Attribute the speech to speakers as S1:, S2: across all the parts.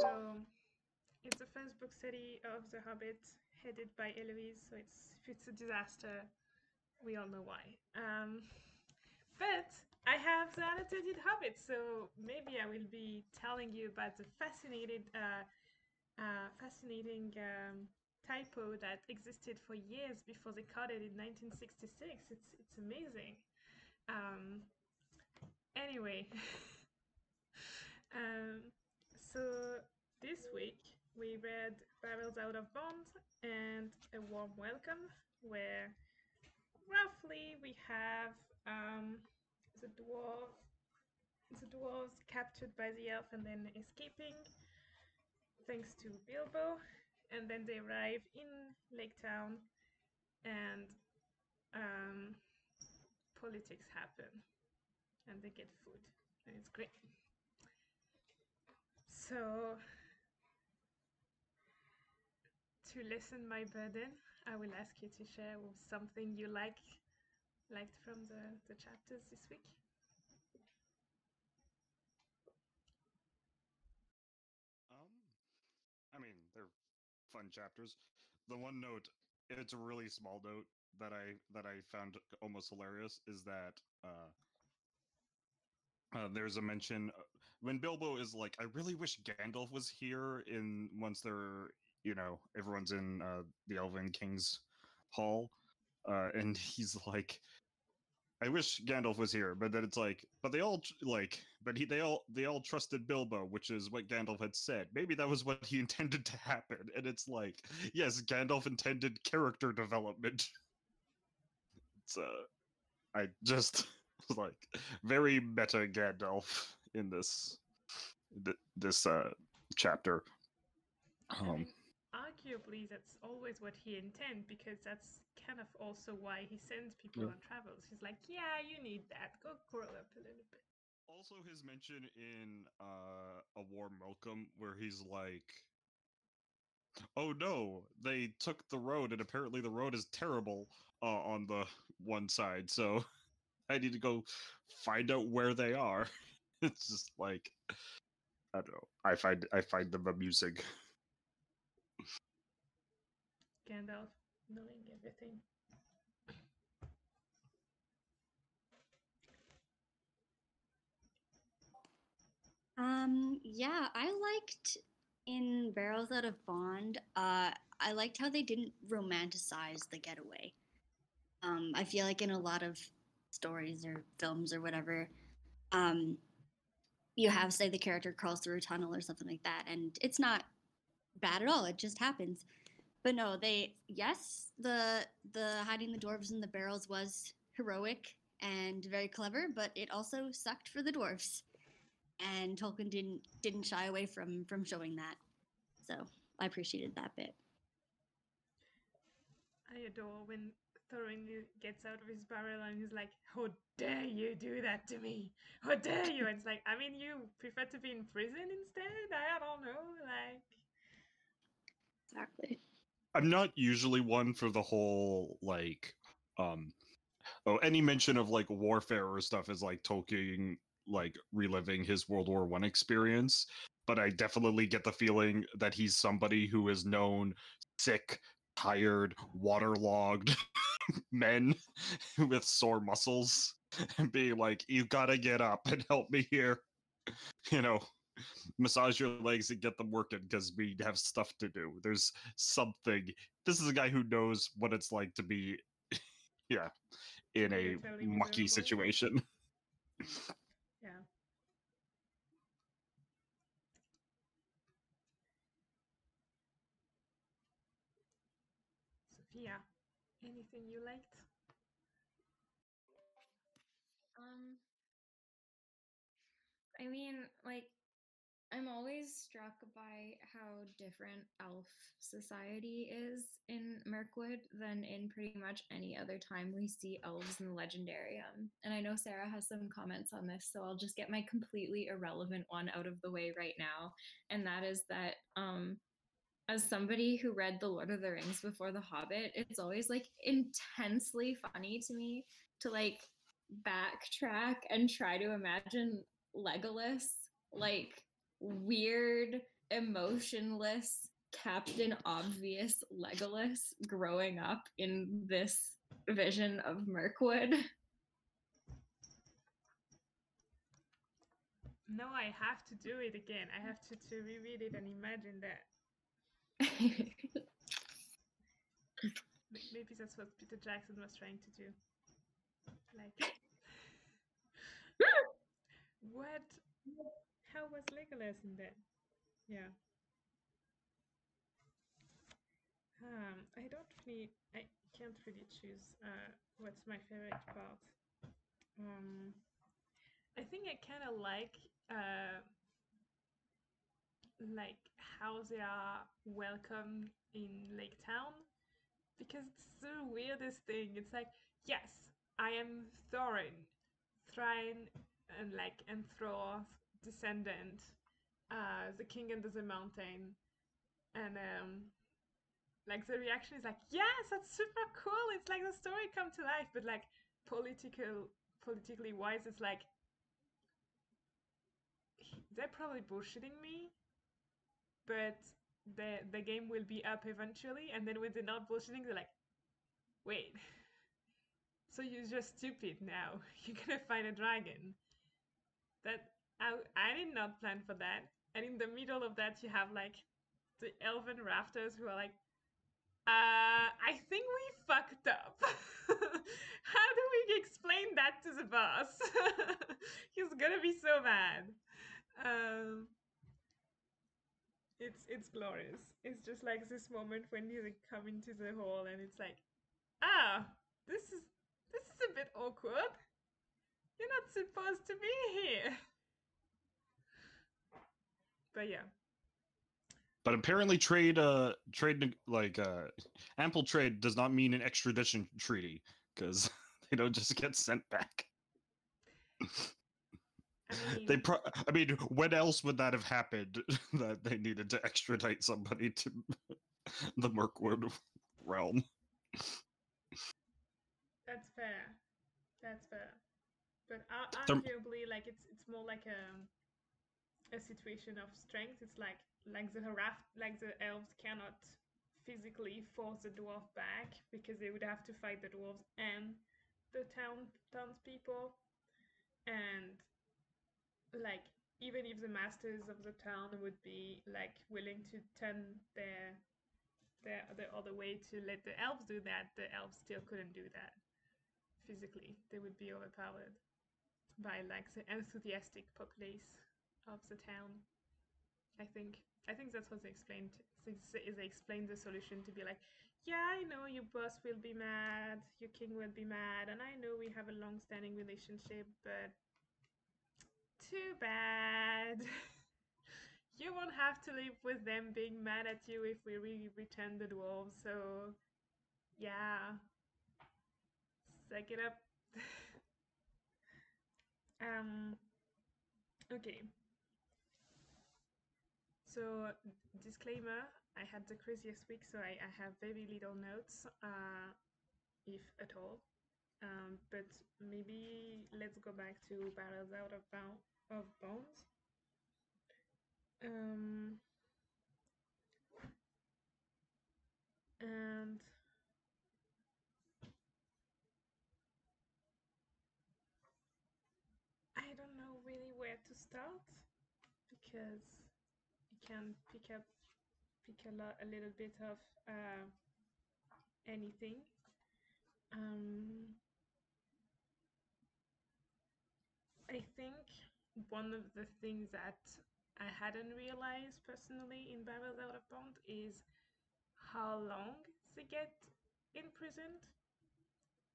S1: So it's the first book study of The Hobbit, headed by Eloise. So it's if it's a disaster, we all know why. Um, but I have the annotated Hobbit, so maybe I will be telling you about the fascinated, uh, uh, fascinating um, typo that existed for years before they caught it in 1966. It's it's amazing. Um, anyway, um, so this week we read Barrels Out of Bond and A Warm Welcome, where roughly we have um, the dwarf, the dwarves captured by the elf and then escaping, thanks to Bilbo, and then they arrive in Lake Town, and um, politics happen, and they get food, and it's great. So to lessen my burden, I will ask you to share something you like liked from the, the chapters this week.
S2: Um, I mean, they're fun chapters. The one note, it's a really small note that I that I found almost hilarious is that uh, uh there's a mention uh, when Bilbo is like, I really wish Gandalf was here in once they're you know everyone's in uh, the Elven King's Hall, uh, and he's like, I wish Gandalf was here, but then it's like, but they all like, but he they all they all trusted Bilbo, which is what Gandalf had said. Maybe that was what he intended to happen, and it's like, yes, Gandalf intended character development. it's uh, I just like very meta Gandalf in this th- this uh chapter. Um,
S1: arguably, that's always what he intends because that's kind of also why he sends people
S2: Yeah.
S1: on travels. He's like, yeah, you need that. Go grow up a little bit.
S2: also his mention in uh a warm welcome where he's like oh no they took the road and apparently the road is terrible uh, on the one side so i need to go find out where they are it's just like i don't know i find i find them amusing
S1: Gandalf knowing everything.
S3: Um, yeah, I liked in Barrels Out of Bond, uh, I liked how they didn't romanticize the getaway. Um, I feel like in a lot of stories or films or whatever, um, you have, say, the character crawls through a tunnel or something like that, and it's not bad at all. It just happens. But no, they yes, the the hiding the dwarves in the barrels was heroic and very clever, but it also sucked for the dwarves and Tolkien didn't didn't shy away from from showing that. So I appreciated that bit.
S1: I adore when Thorin i- gets out of his barrel and he's like, How dare you do that to me? How dare you? And it's like, I mean, you prefer to be in prison instead? I don't know. Like,
S3: Exactly.
S2: i'm not usually one for the whole like um oh any mention of like warfare or stuff is like tolkien like reliving his world war one experience but i definitely get the feeling that he's somebody who is known sick tired waterlogged men with sore muscles and being like you gotta get up and help me here. You know massage your legs and get them working because we have stuff to do. There's something this is a guy who knows what it's like to be yeah in a mucky situation.
S1: Yeah. Sophia, anything you liked?
S4: Um, I mean, like, I'm always struck by how different elf society is in Mirkwood than in pretty much any other time we see elves in the Legendarium. And I know Sarah has some comments on this, so I'll just get my completely irrelevant one out of the way right now. And that is that, um, as somebody who read The Lord of the Rings before The Hobbit, it's always like intensely funny to me to like backtrack and try to imagine Legolas like weird, emotionless, Captain Obvious Legolas growing up in this vision of Mirkwood.
S1: No, I have to do it again. I have to, to reread it and imagine that. Maybe that's what Peter Jackson was trying to do. Like, what? How was Legolas in that? Yeah. Um, I don't really, I can't really choose uh, what's my favorite part. Um, I think I kind of like uh, like how they are welcome in Lake Town because it's the weirdest thing. It's like, yes, I am Thorin, Thrain, and like and Thror descendant, uh, the king under the mountain, and um, like the reaction is like, yes, that's super cool. It's like the story come to life, but like political, politically wise, it's like they're probably bullshitting me, but the the game will be up eventually, and then when they're not bullshitting, they're like, wait, so you're just stupid now. You're gonna find a dragon. That I I did not plan for that. And in the middle of that, you have like the elven rafters who are like, uh, I think we fucked up. How do we explain that to the boss? He's gonna be so mad. Um, it's it's glorious. It's just like this moment when you like, come into the hall and it's like, ah, this is this is a bit awkward. You're not supposed to be here. But yeah,
S2: But apparently, trade, uh, trade like uh, ample trade does not mean an extradition treaty because they don't just get sent back.
S1: I mean,
S2: They, pro- I mean, when else would that have happened that they needed to extradite somebody to the Mirkwood realm?
S1: That's fair. That's fair. But ar- arguably, like it's it's more like a a situation of strength. It's like like the raft, like the elves cannot physically force the dwarf back because they would have to fight the dwarves and the town townspeople, and like even if the masters of the town would be like willing to turn their their the other way to let the elves do that, the elves still couldn't do that physically. They would be overpowered by like the enthusiastic populace of the town. I think. I think that's what they explained. They explained the solution to be like, yeah, I know your boss will be mad, your king will be mad, and I know we have a long-standing relationship, but too bad. you won't have to live with them being mad at you if we really return the dwarves. So, yeah, suck it up. um. Okay. So, disclaimer I had the craziest week, so I, I have very little notes, uh, if at all. Um, but maybe let's go back to Battles Out of, Bound, of Bones. Um, and I don't know really where to start because you can pick up pick a lot a little bit of uh, anything. Um, I think one of the things that I hadn't realized personally in Battles Out of Bond is how long they get imprisoned.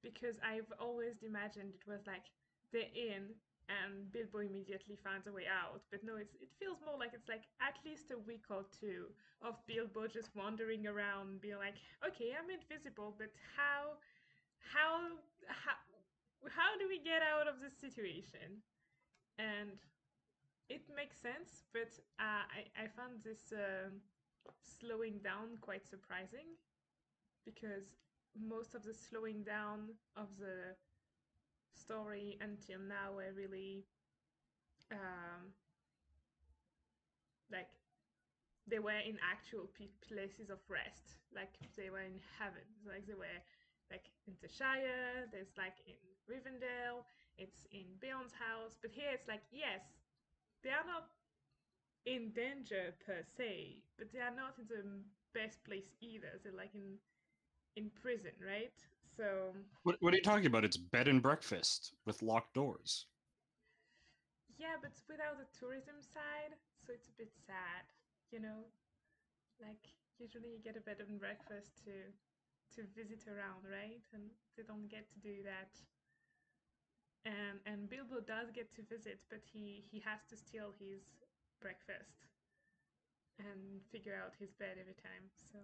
S1: Because I've always imagined it was like they're in and Bilbo immediately finds a way out. But no, it's it feels more like it's like at least a week or two of Bilbo just wandering around, being like, okay, I'm invisible, but how, how, how, how do we get out of this situation? And it makes sense, but uh, I I found this um slowing down quite surprising because most of the slowing down of the story until now were really um, like they were in actual places of rest, like they were in heaven, like they were like in the Shire. There's like in Rivendell, it's in Beorn's house, but here it's like yes, they are not in danger per se, but they are not in the best place either. They're like in in prison, right? So
S2: What, what are you talking about? It's bed and breakfast with locked doors.
S1: yeah, but without the tourism side, so it's a bit sad, you know. Like usually you get a bed and breakfast to to visit around, right? And they don't get to do that. And and Bilbo does get to visit, but he he has to steal his breakfast and figure out his bed every time. So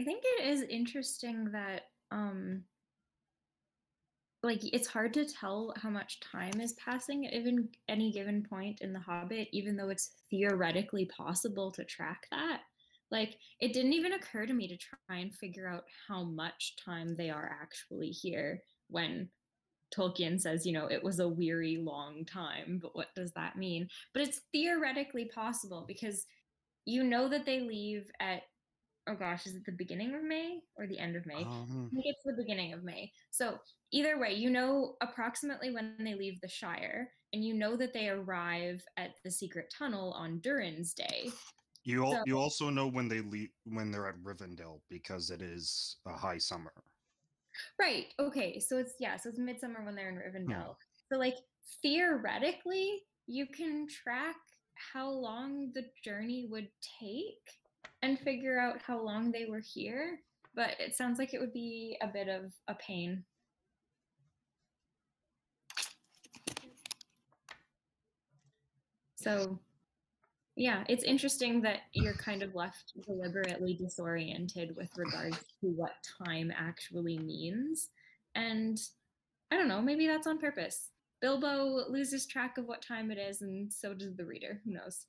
S4: I think it is interesting that um like it's hard to tell how much time is passing at even any given point in the Hobbit, even though it's theoretically possible to track that. Like it didn't even occur to me to try and figure out how much time they are actually here when Tolkien says, you know, it was a weary long time, but what does that mean? But it's theoretically possible because you know that they leave at oh gosh, is it the beginning of May or the end of May?
S2: Um,
S4: I think it's the beginning of May. So either way, you know approximately when they leave the Shire, and you know that they arrive at the secret tunnel on Durin's Day.
S2: You al-
S4: So-
S2: you also know when they leave when they're at Rivendell because it is a high summer.
S4: Right. Okay. So it's yeah. So it's midsummer when they're in Rivendell. So like theoretically, you can track how long the journey would take and figure out how long they were here. But it sounds like it would be a bit of a pain. So yeah, it's interesting that you're kind of left deliberately disoriented with regards to what time actually means. And I don't know, maybe that's on purpose. Bilbo loses track of what time it is, and so does the reader. Who knows?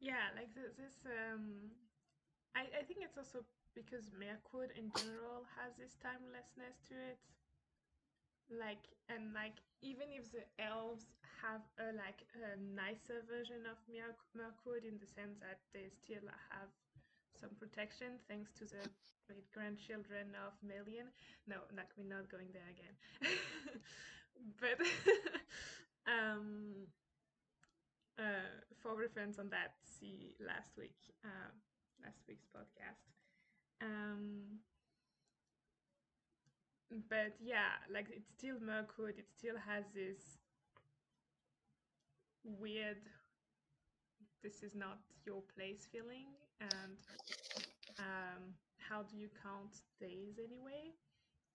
S1: Yeah, like this, this um, I, I think it's also because Mirkwood in general has this timelessness to it. Like, and like, even if the elves have a like a nicer version of Mirk- Mirkwood in the sense that they still have some protection thanks to the great grandchildren of Melian. No, like we're not going there again. but um uh, for reference on that, see last week, uh, last week's podcast. Um, but yeah, like it's still Mirkwood. It still has this weird "this is not your place" feeling, and um, how do you count days anyway?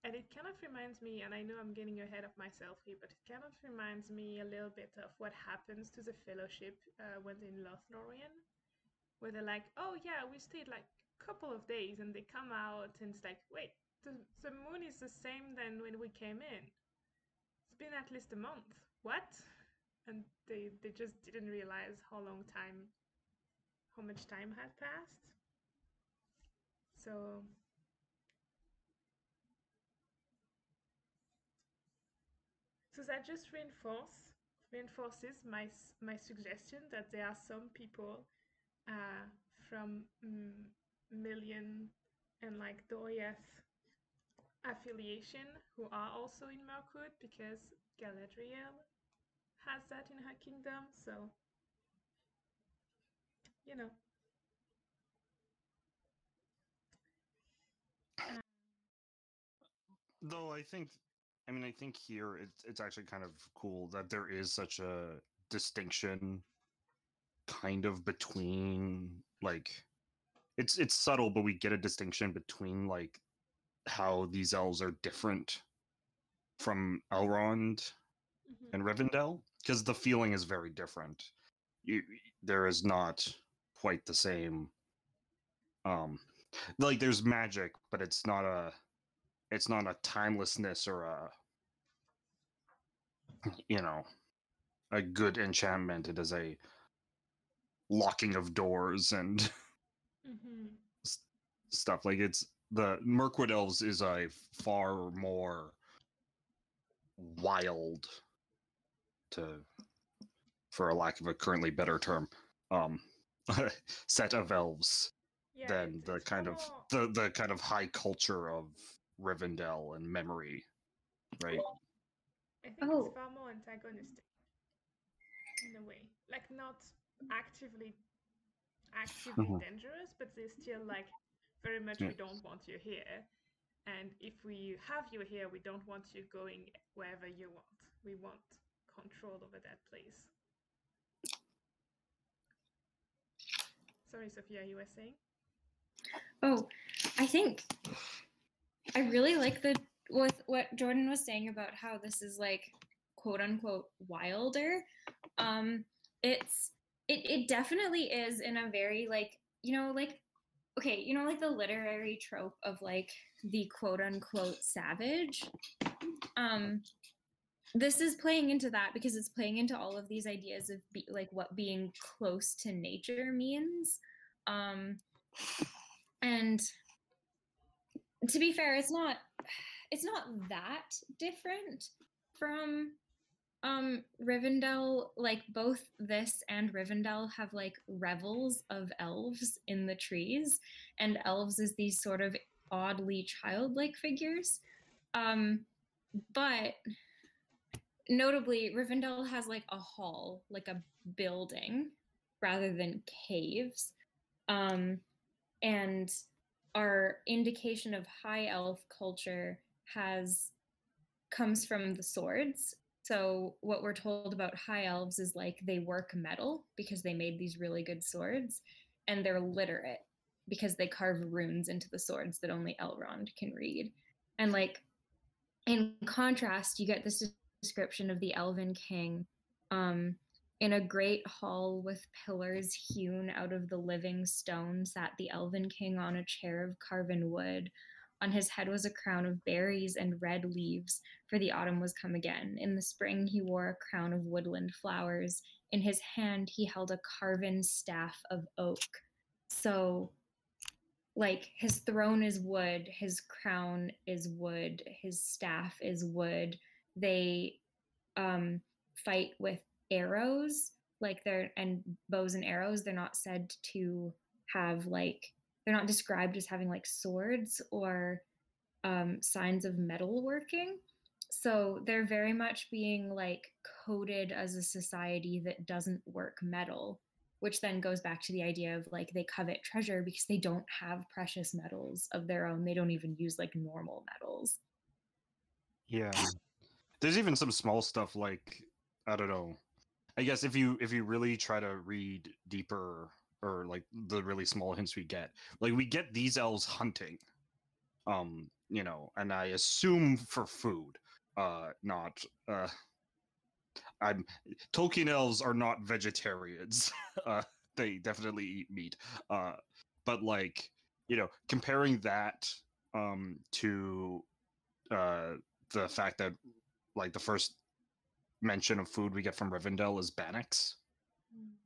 S1: And it kind of reminds me, and I know I'm getting ahead of myself here, but it kind of reminds me a little bit of what happens to the Fellowship uh, when they're in Lothlorien, where they're like, "Oh yeah, we stayed like a couple of days," and they come out and it's like, "Wait, the the moon is the same than when we came in. It's been at least a month. What?" And they they just didn't realize how long time, how much time had passed. So So that just reinforce reinforces my my suggestion that there are some people uh, from mm, Melian and like Doriath affiliation who are also in Mirkwood because Galadriel has that in her kingdom. So you know.
S2: Um, though I think, I mean, I think here it's it's actually kind of cool that there is such a distinction, kind of between like, it's it's subtle, but we get a distinction between like how these elves are different from Elrond
S1: Mhm.
S2: and Rivendell because the feeling is very different. You, there is not quite the same. Um, like there's magic, but it's not a, it's not a timelessness or a, you know, a good enchantment. It is a locking of doors and
S1: Mhm.
S2: stuff like it's the Mirkwood elves is a far more wild, to, for a lack of a currently better term, um, set of elves
S1: Yeah,
S2: than
S1: it's-
S2: the
S1: it's
S2: kind
S1: far
S2: of
S1: more-
S2: the the kind of high culture of Rivendell and memory, right?
S1: I think
S4: Oh.
S1: it's far more antagonistic in a way. Like not actively actively
S2: Mhm.
S1: dangerous, but they're still like very much
S2: Yeah.
S1: we don't want you here. And if we have you here, we don't want you going wherever you want. We want control over that place. Sorry, Sophia, you were saying?
S4: Oh, I think I really like the with what Jordan was saying about how this is like quote unquote wilder. Um it's it it definitely is in a very like you know like okay, you know like the literary trope of like the quote unquote savage. Um this is playing into that because it's playing into all of these ideas of be, like what being close to nature means. Um and to be fair it's not it's not that different from um Rivendell like both this and Rivendell have like revels of elves in the trees and elves is these sort of oddly childlike figures. Um but notably Rivendell has like a hall like a building rather than caves. Um and our indication of high elf culture has comes from the swords so what we're told about high elves is like they work metal because they made these really good swords and they're literate because they carve runes into the swords that only elrond can read and like in contrast you get this description of the elven king um in a great hall with pillars hewn out of the living stone sat the elven king on a chair of carven wood. On his head was a crown of berries and red leaves, for the autumn was come again. In the spring he wore a crown of woodland flowers. In his hand he held a carven staff of oak. So, like, his throne is wood, his crown is wood, his staff is wood. They um, fight with arrows like they're and bows and arrows they're not said to have like they're not described as having like swords or um, signs of metalworking so they're very much being like coded as a society that doesn't work metal which then goes back to the idea of like they covet treasure because they don't have precious metals of their own they don't even use like normal metals
S2: Yeah. There's even some small stuff like I don't know. I guess if you if you really try to read deeper or like the really small hints we get, like we get these elves hunting. Um, you know, and I assume for food, uh not uh I'm Tolkien elves are not vegetarians. uh they definitely eat meat. Uh but like, you know, comparing that um to uh the fact that like the first mention of food we get from Rivendell is Bannocks,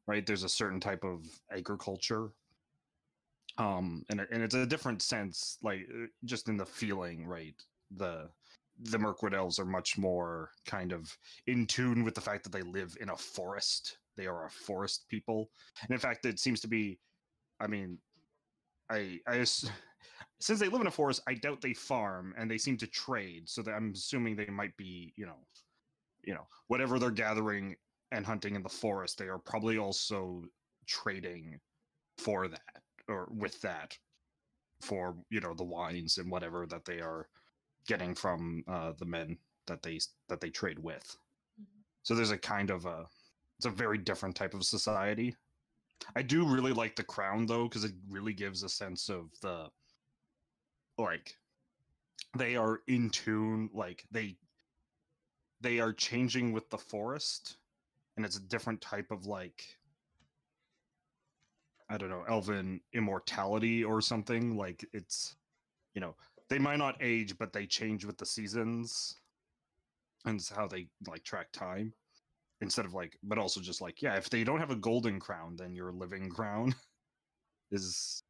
S2: right? There's a certain type of agriculture, um, and and it's a different sense, like uh, just in the feeling, right? The the Mirkwood elves are much more kind of in tune with the fact that they live in a forest. They are a forest people, and in fact, it seems to be. I mean, I I since they live in a forest, I doubt they farm, and they seem to trade. So that I'm assuming they might be, you know, you know, whatever they're gathering and hunting in the forest, they are probably also trading for that or with that for you know the wines and whatever that they are getting from uh, the men that they that they trade with. So there's a kind of a it's a very different type of society. I do really like the crown though because it really gives a sense of the like they are in tune like they they are changing with the forest and it's a different type of like i don't know elven immortality or something like it's you know they might not age but they change with the seasons and it's how they like track time instead of like but also just like yeah if they don't have a golden crown then your living crown is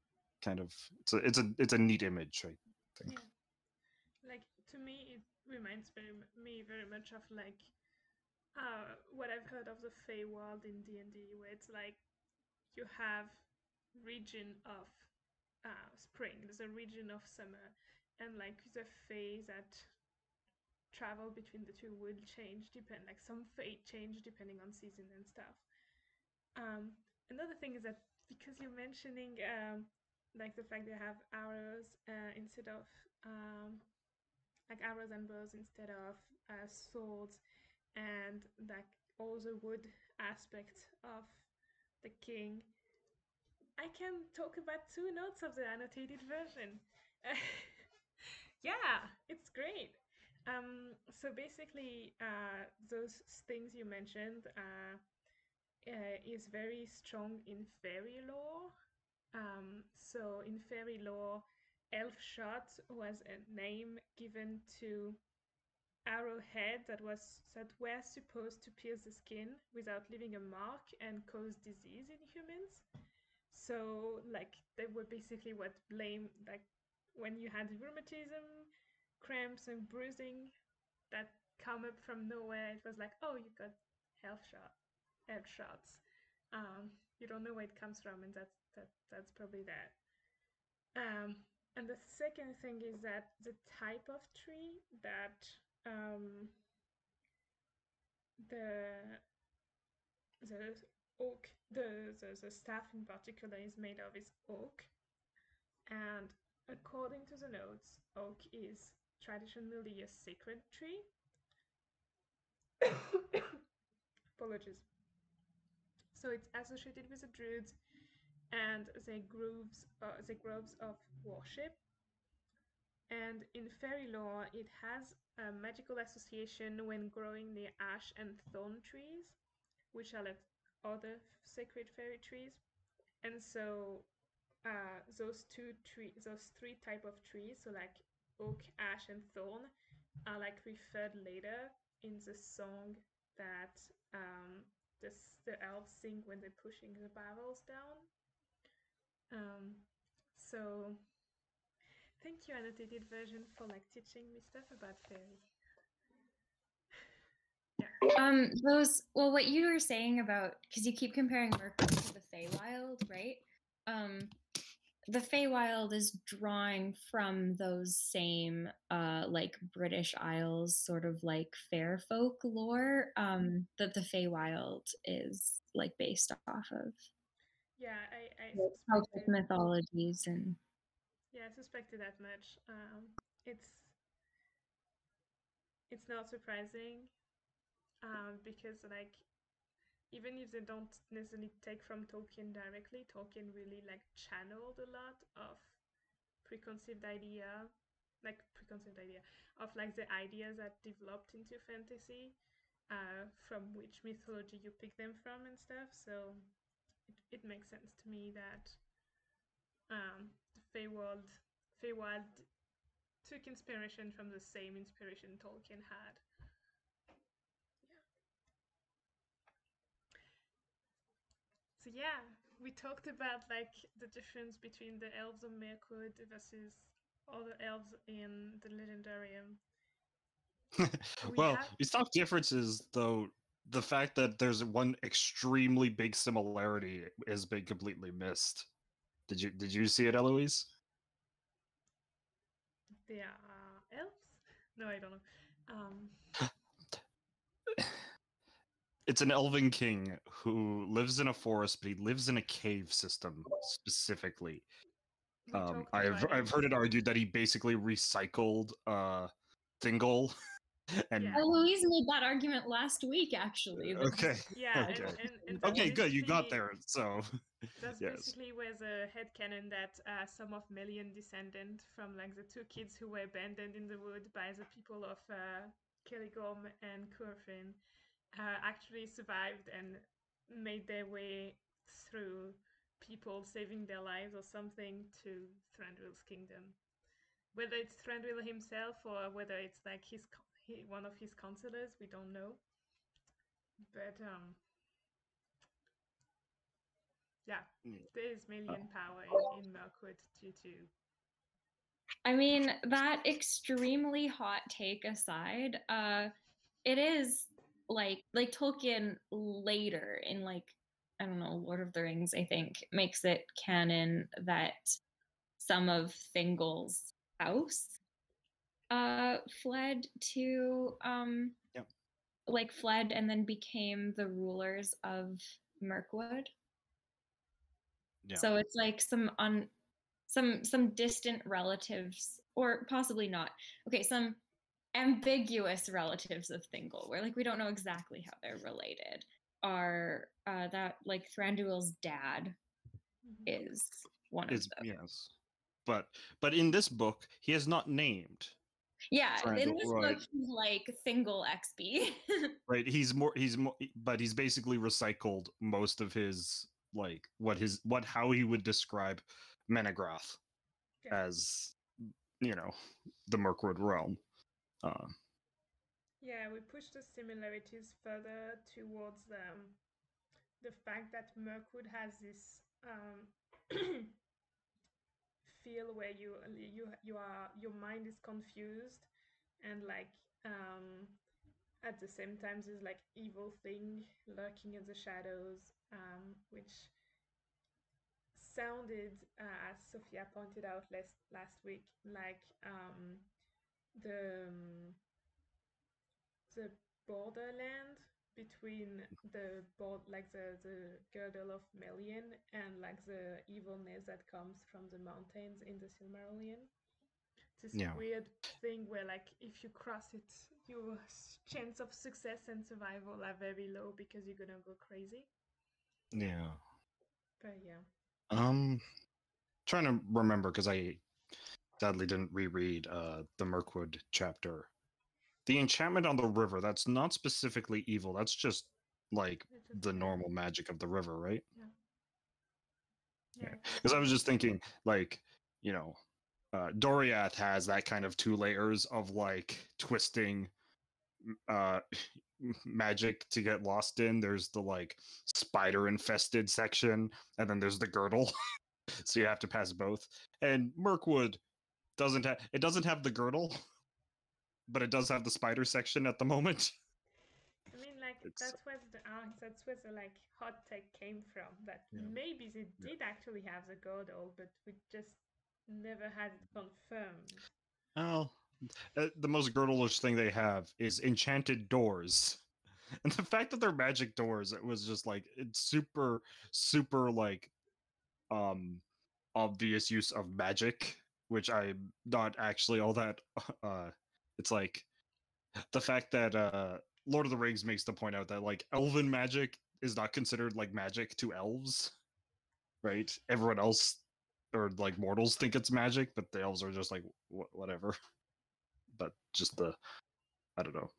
S2: kind of it's a it's a it's a neat image right think.
S1: Yeah. Like to me, it reminds me very much of like uh, what I've heard of the Feywild in D and D, where it's like you have region of uh, spring, there's a region of summer, and like the Fays that travel between the two will change depend like some fate change depending on season and stuff. Um, another thing is that because you're mentioning um, like the fact they have arrows uh, instead of um, like arrows and bows instead of uh, swords, and like all the wood aspect of the king. I can talk about two notes of the annotated version. yeah, it's great. Um, so basically, uh, those things you mentioned uh, uh, is very strong in fairy lore. Um, so in fairy lore, elf shot was a name given to arrowhead that was that were supposed to pierce the skin without leaving a mark and cause disease in humans. So like they were basically what blame like when you had rheumatism, cramps and bruising that come up from nowhere. It was like, oh, you got elf shot, elf shots. Um, you don't know where it comes from, and that's that that's probably that. Um, and the second thing is that the type of tree that um, the the oak, the, the the staff in particular is made of is oak, and according to the notes, oak is traditionally a sacred tree. Apologies. So it's associated with the druids and the groves, uh, the groves of worship. And in fairy lore, it has a magical association when growing near ash and thorn trees, which are like other sacred fairy trees. And so uh, those two tree, those three type of trees, so like oak, ash, and thorn, are like referred later in the song that um, the the elves sing when they're pushing the barrels down. Um, so thank you, annotated version, for like teaching me stuff about fairy.
S4: Um, those well, what you were saying about because you keep comparing Mirkwood to the Feywild, right? Um, the Feywild is drawing from those same uh like British Isles sort of like fair folk lore um that the Feywild is like based off of
S1: Yeah, I, I
S4: Celtic mythologies and
S1: yeah, I suspected that much. Um, it's it's not surprising um, because like even if they don't necessarily take from Tolkien directly, Tolkien really like channeled a lot of preconceived idea, like preconceived idea of like the ideas that developed into fantasy, uh, from which mythology you pick them from and stuff. So it, it makes sense to me that um, Feywild, Feywild took inspiration from the same inspiration Tolkien had. So yeah, we talked about like the difference between the elves of Mirkwood versus other elves in the Legendarium. We
S2: well,
S1: have-
S2: these top differences, though, the fact that there's one extremely big similarity has been completely missed. Did you did you see it, Eloise?
S1: They are elves? No, I don't know. Um,
S2: It's an elven king who lives in a forest, but he lives in a cave system specifically. Um, I've I've heard it argued that he basically recycled uh Thingol, and
S1: Yeah.
S4: Louise made that argument last week, actually. that-
S2: okay,
S1: Yeah,
S2: okay.
S1: and, and, and
S2: okay, good, you got there. So
S1: That's
S2: Yes.
S1: basically where the headcanon that uh, some of Melian descendant from like the two kids who were abandoned in the wood by the people of uh, Celegorm and Curufin uh, actually survived and made their way through people saving their lives or something to Thranduil's kingdom. Whether it's Thranduil himself or whether it's like his co- he, one of his counselors, we don't know. But um, yeah,
S2: Mm.
S1: there is Melian power in, in Mirkwood due to
S4: I mean, that extremely hot take aside, uh, it is like like Tolkien later in like I don't know Lord of the Rings, I think makes it canon that some of Thingol's house uh fled to um
S2: Yep.
S4: like fled and then became the rulers of Mirkwood.
S2: Yeah.
S4: So it's like some on some some distant relatives or possibly not. Okay, some ambiguous relatives of Thingol where like we don't know exactly how they're related are uh that like Thranduil's dad
S1: Mhm.
S4: is one
S2: Is
S4: of them.
S2: yes, but but in this book, he is not named.
S4: Yeah, in
S2: Thranduil,
S4: this
S2: right.
S4: book he's like single XP.
S2: Right? He's more. He's more. But he's basically recycled most of his like what his what how he would describe Menegroth
S1: Okay.
S2: as you know the Mirkwood realm. Uh,
S1: Yeah, we push the similarities further towards the, um, the fact that Mirkwood has this um, feel where you you you are your mind is confused and like um, at the same time there's like evil thing lurking in the shadows, um, which sounded, uh, as Sophia pointed out last last week, like um, the um, the borderland between the board like the the girdle of Melian and like the evilness that comes from the mountains in the Silmarillion. This
S2: Yeah.
S1: weird thing where like if you cross it, your chance of success and survival are very low because you're gonna go crazy.
S2: yeah.
S1: But yeah.
S2: Um, trying to remember because I sadly didn't reread uh the Mirkwood chapter. The enchantment on the river. That's not specifically evil. That's just like the normal magic of the river, right?
S1: Yeah.
S2: Because I was just thinking, like, you know, uh, Doriath has that kind of two layers of like twisting uh magic to get lost in. There's the like spider infested section, and then there's the girdle. so you have to pass both. And Mirkwood doesn't have it doesn't have the girdle, but it does have the spider section at the moment.
S1: I mean, like
S2: It's-
S1: that's where the uh, that's where the like hot tech came from. That
S2: Yeah.
S1: maybe they
S2: Yeah.
S1: did actually have the girdle, but we just never had it confirmed.
S2: Well, uh, the most girdleish thing they have is enchanted doors. And the fact that they're magic doors, it was just like it's super, super like um obvious use of magic, which I'm not actually all that uh it's like the fact that uh Lord of the Rings makes the point out that like elven magic is not considered like magic to elves. Right? Everyone else or like mortals think it's magic, but the elves are just like "Wha- whatever. But just the I don't know.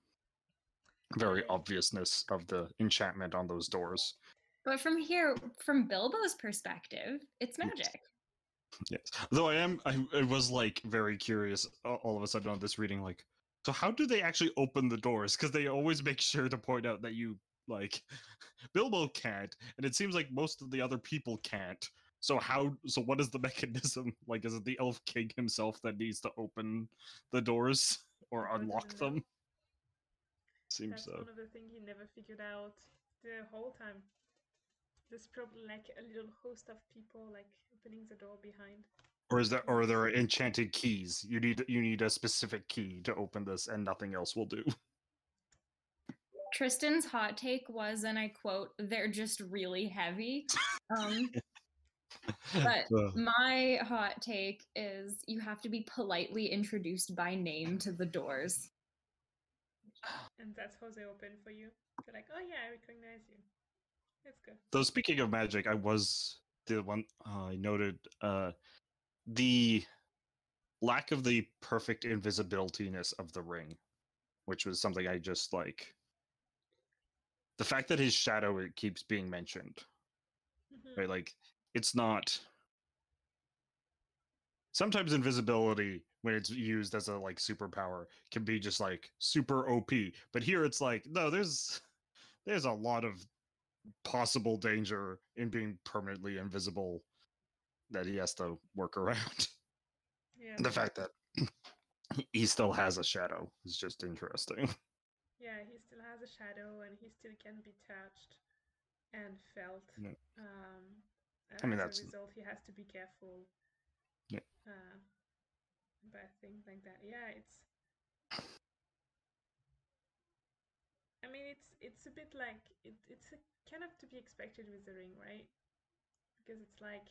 S2: Very obviousness of the enchantment on those doors.
S4: but from here, from Bilbo's perspective, it's magic.
S2: Yes. Though I am, I, I was like very curious all of a sudden on this reading, like, so how do they actually open the doors? Because they always make sure to point out that you, like, Bilbo can't, and it seems like most of the other people can't. So how, so what is the mechanism? Like, is it the Elf King himself that needs to open the doors or unlock them? Seems
S1: That's
S2: so.
S1: one of the things he never figured out the whole time. There's probably like a little host of people like opening the door behind.
S2: Or is there, or are there enchanted keys? You need, you need a specific key to open this, and nothing else will do.
S4: Tristan's hot take was, and I quote, "They're just really heavy." Um, But my hot take is you have to be politely introduced by name to the doors.
S1: And that's how they open for you. They're like, oh yeah, I recognize you. Let's go.
S2: Though speaking of magic, I was the one uh, I noted uh, the lack of the perfect invisibilityness of the ring, which was something I just like. The fact that his shadow it keeps being mentioned,
S1: Mhm.
S2: right? Like it's not. Sometimes invisibility, when it's used as a like superpower, can be just like super OP. But here it's like no, there's there's a lot of possible danger in being permanently invisible that he has to work around.
S1: Yeah.
S2: The fact that he still has a shadow is just interesting.
S1: Yeah, he still has a shadow and he still can be touched and felt.
S2: Yeah.
S1: Um, and
S2: I mean,
S1: as
S2: that's-
S1: a result, he has to be careful.
S2: Yeah.
S1: Uh, about things like that. Yeah, it's. I mean, it's it's a bit like it, it's a, kind of to be expected with the ring, right? Because it's like,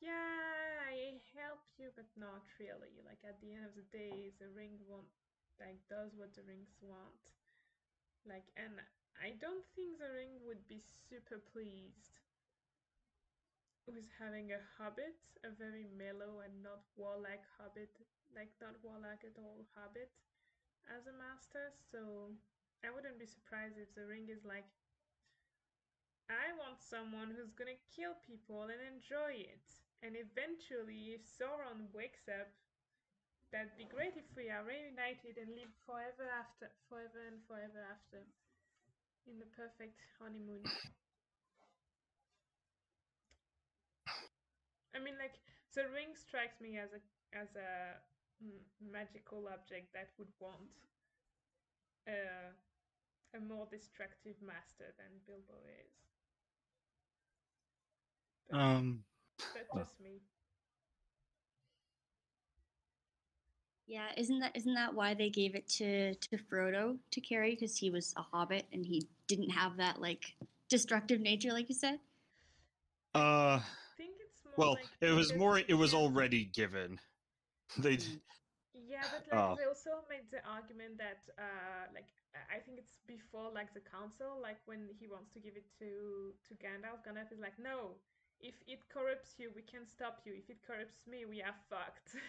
S1: yeah, I help you, but not really. Like at the end of the day, the ring won't like does what the rings want. Like, and I don't think the ring would be super pleased with having a hobbit, a very mellow and not warlike hobbit, like not warlike at all hobbit, as a master. So I wouldn't be surprised if the ring is like, I want someone who's gonna kill people and enjoy it. And eventually, if Sauron wakes up, that'd be great if we are reunited and live forever after, forever and forever after, in the perfect honeymoon. I mean, like the ring strikes me as a as a magical object that would want a a more destructive master than Bilbo is. But
S2: Um,
S1: that's
S2: uh.
S1: just me.
S3: Yeah, isn't that isn't that why they gave it to to Frodo to carry because he was a hobbit and he didn't have that like destructive nature like you said?
S2: uh,
S1: I think it's more
S2: well,
S1: like
S2: it was more. It was already given. They.
S1: Yeah, but like
S2: Oh.
S1: they also made the argument that uh like I think it's before like the council, like when he wants to give it to to Gandalf, Gandalf is like, no, if it corrupts you, we can stop you. If it corrupts me, we are fucked.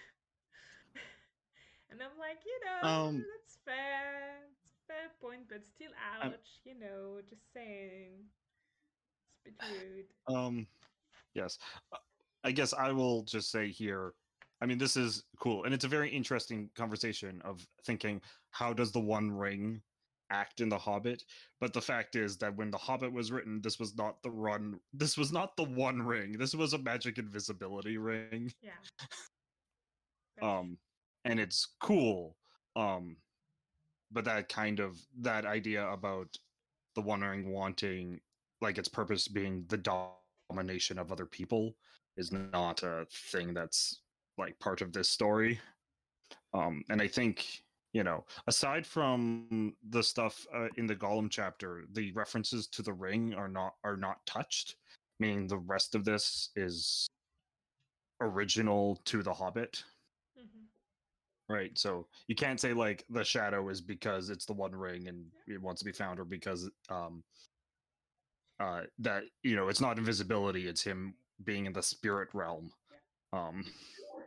S1: and I'm like, you know,
S2: Um,
S1: that's fair. It's a fair point, but still
S2: I'm-
S1: ouch, you know, just saying. It's a bit rude.
S2: Um, yes. Uh, I guess I will just say here. I mean, this is cool, and it's a very interesting conversation of thinking how does the One Ring act in The Hobbit? But the fact is that when The Hobbit was written, this was not the run. This was not the One Ring. This was a magic invisibility ring.
S1: Yeah.
S2: Um and it's cool um but that kind of that idea about the one ring wanting like its purpose being the domination of other people is not a thing that's like part of this story um and i think you know aside from the stuff uh, in the Gollum chapter the references to the ring are not are not touched meaning the rest of this is original to the hobbit
S1: Mhm.
S2: Right. So you can't say like the shadow is because it's the one ring and it wants to be found or because um uh that you know it's not invisibility, it's him being in the spirit realm. Um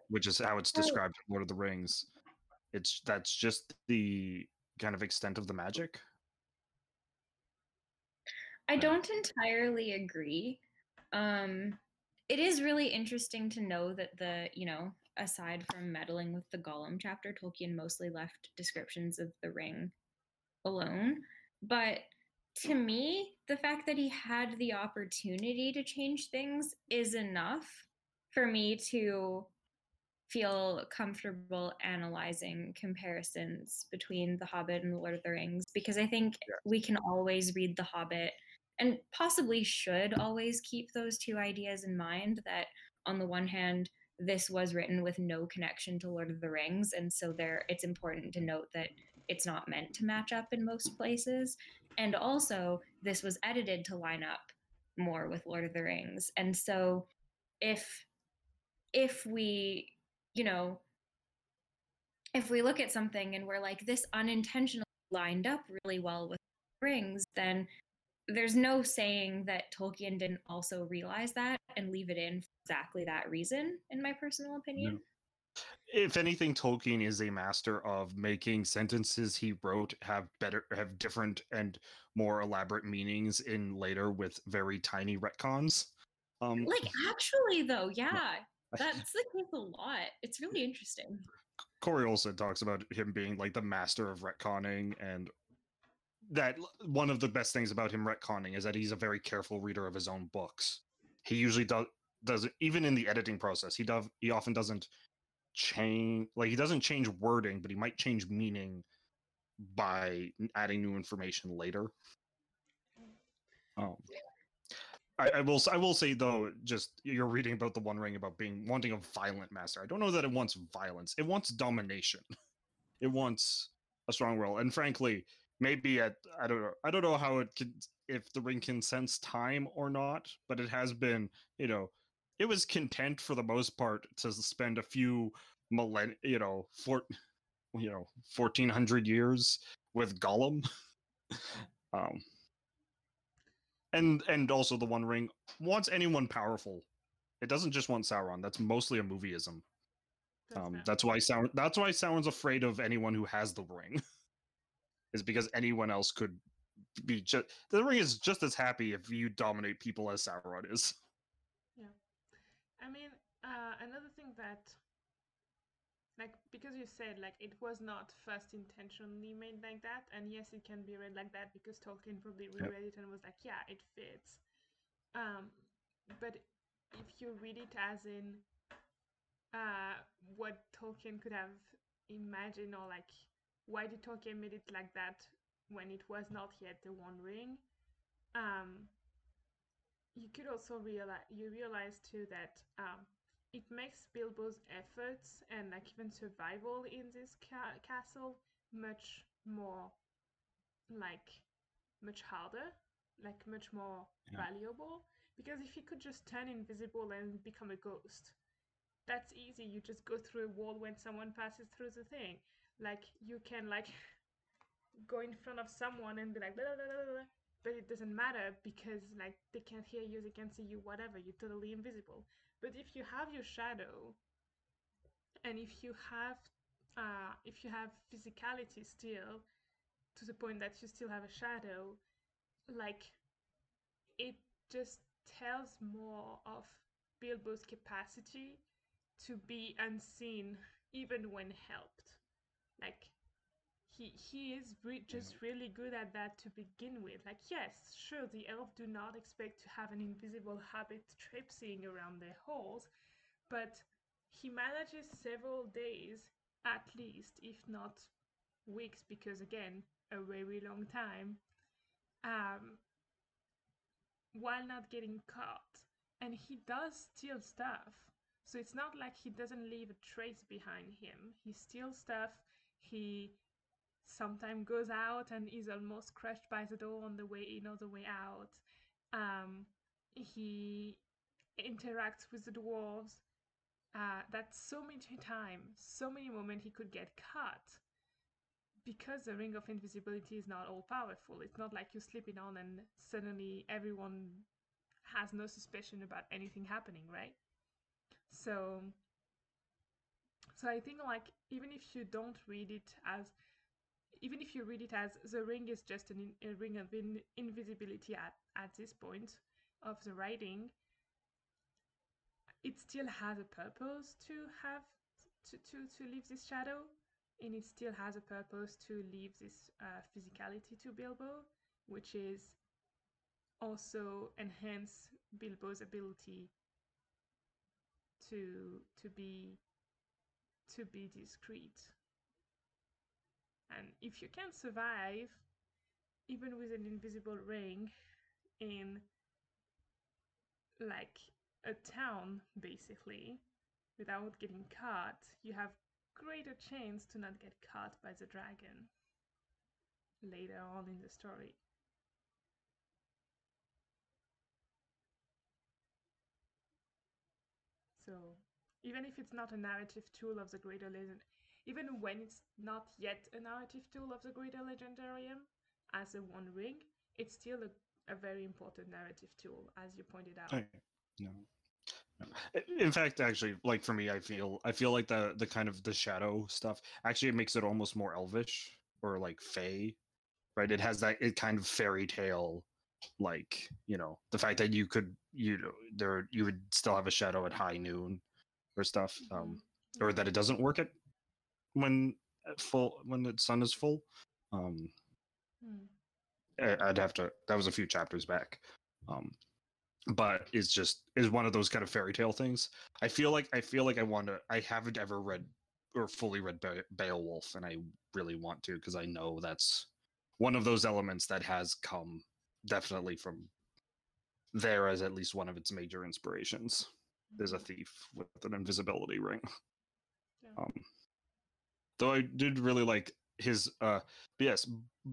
S2: which is how it's
S4: Oh.
S2: described in Lord of the Rings. It's that's just the kind of extent of the magic.
S4: I don't entirely agree. Um, it is really interesting to know that the, you know, aside from meddling with the Gollum chapter, Tolkien mostly left descriptions of the ring alone. But to me, the fact that he had the opportunity to change things is enough for me to feel comfortable analyzing comparisons between The Hobbit and The Lord of the Rings because I think we can always read The Hobbit and possibly should always keep those two ideas in mind that on the one hand this was written with no connection to Lord of the Rings and so there it's important to note that it's not meant to match up in most places and also this was edited to line up more with Lord of the Rings and so if if we you know if we look at something and we're like this unintentionally lined up really well with rings then there's no saying that Tolkien didn't also realize that and leave it in for exactly that reason in my personal opinion.
S2: If anything, Tolkien is a master of making sentences he wrote have better have different and more elaborate meanings in later with very tiny retcons. Um
S4: like actually though yeah that's the case a lot it's really interesting
S2: Corey Olsen talks about him being like the master of retconning, and that one of the best things about him retconning is that he's a very careful reader of his own books. He usually does does even in the editing process. He does he often doesn't change like he doesn't change wording, but he might change meaning by adding new information later. Um, I, I will I will say though, just you're reading about the One Ring about being wanting a violent master. I don't know that it wants violence. It wants domination. It wants a strong will. And frankly, maybe at I don't know I don't know how it can if the ring can sense time or not, but it has been you know it was content for the most part to spend a few millenn you know four you know fourteen hundred years with Gollum. um, and and also the One Ring wants anyone powerful. It doesn't just want Sauron. That's mostly a movieism.
S1: That's
S2: Um, that's why Sauron. That's why Sauron's afraid of anyone who has the ring. is because anyone else could be just. The ring is just as happy if you dominate people as Sauron is.
S1: Yeah, I mean, uh, another thing that, like, because you said like it was not first intentionally made like that, and yes, it can be read like that because Tolkien probably reread it and was like, yeah, it fits. Um, but if you read it as in, uh, what Tolkien could have imagined, or like, why did Tolkien made it like that when it was not yet the One Ring? Um, you could also realize you realize too that um, it makes Bilbo's efforts and like even survival in this ca- castle much more like much harder, like much more
S2: Yeah.
S1: valuable. Because if he could just turn invisible and become a ghost, that's easy. You just go through a wall when someone passes through the thing. Like you can like go in front of someone and be like, blah, blah, blah, but it doesn't matter because like they can't hear you, they can't see you, whatever. You're totally invisible. But if you have your shadow, and if you have, uh, if you have physicality still, to the point that you still have a shadow, like it just tells more of Bilbo's capacity to be unseen even when helped. Like he he is re- just really good at that to begin with. Like yes, sure, the elf do not expect to have an invisible hobbit traipsing around their halls, but he manages several days at least, if not weeks, because again, a very long time, um, while not getting caught. And he does steal stuff. So it's not like he doesn't leave a trace behind him. He steals stuff. He sometimes goes out and is almost crushed by the door on the way in or the way out. Um, he interacts with the dwarves. Uh, that's so many times, so many moments he could get caught because the ring of invisibility is not all powerful. It's not like you're slipping on and suddenly everyone has no suspicion about anything happening, right? So, so I think like even if you don't read it as, even if you read it as the ring is just an in, a ring of in, invisibility at at this point of the writing, it still has a purpose to have to to to leave this shadow and it still has a purpose to leave this uh, physicality to Bilbo, which is also enhance Bilbo's ability to to be to be discreet. And if you can survive, even with an invisible ring, in like a town, basically, without getting caught, you have greater chance to not get caught by the dragon later on in the story. So, even if it's not a narrative tool of the Greater Legend, even when it's not yet a narrative tool of the Greater Legendarium as a One Ring, it's still a, a very important narrative tool, as you pointed out.
S2: I- no. In fact, actually, like for me, I feel I feel like the the kind of the shadow stuff actually it makes it almost more elvish or like fey, right? It has that it kind of fairy tale, like you know the fact that you could you know there you would still have a shadow at high noon or stuff, um,
S1: Mhm.
S2: or that it doesn't work at when full when the sun is full. Um,
S1: Hmm.
S2: I'd have to. That was a few chapters back. Um, but it's just is one of those kind of fairy tale things. I feel like I feel like I want to. I haven't ever read or fully read Be- Beowulf, and I really want to because I know that's one of those elements that has come definitely from there as at least one of its major inspirations. There's a thief with an invisibility ring.
S1: Yeah.
S2: Um, though I did really like his uh yes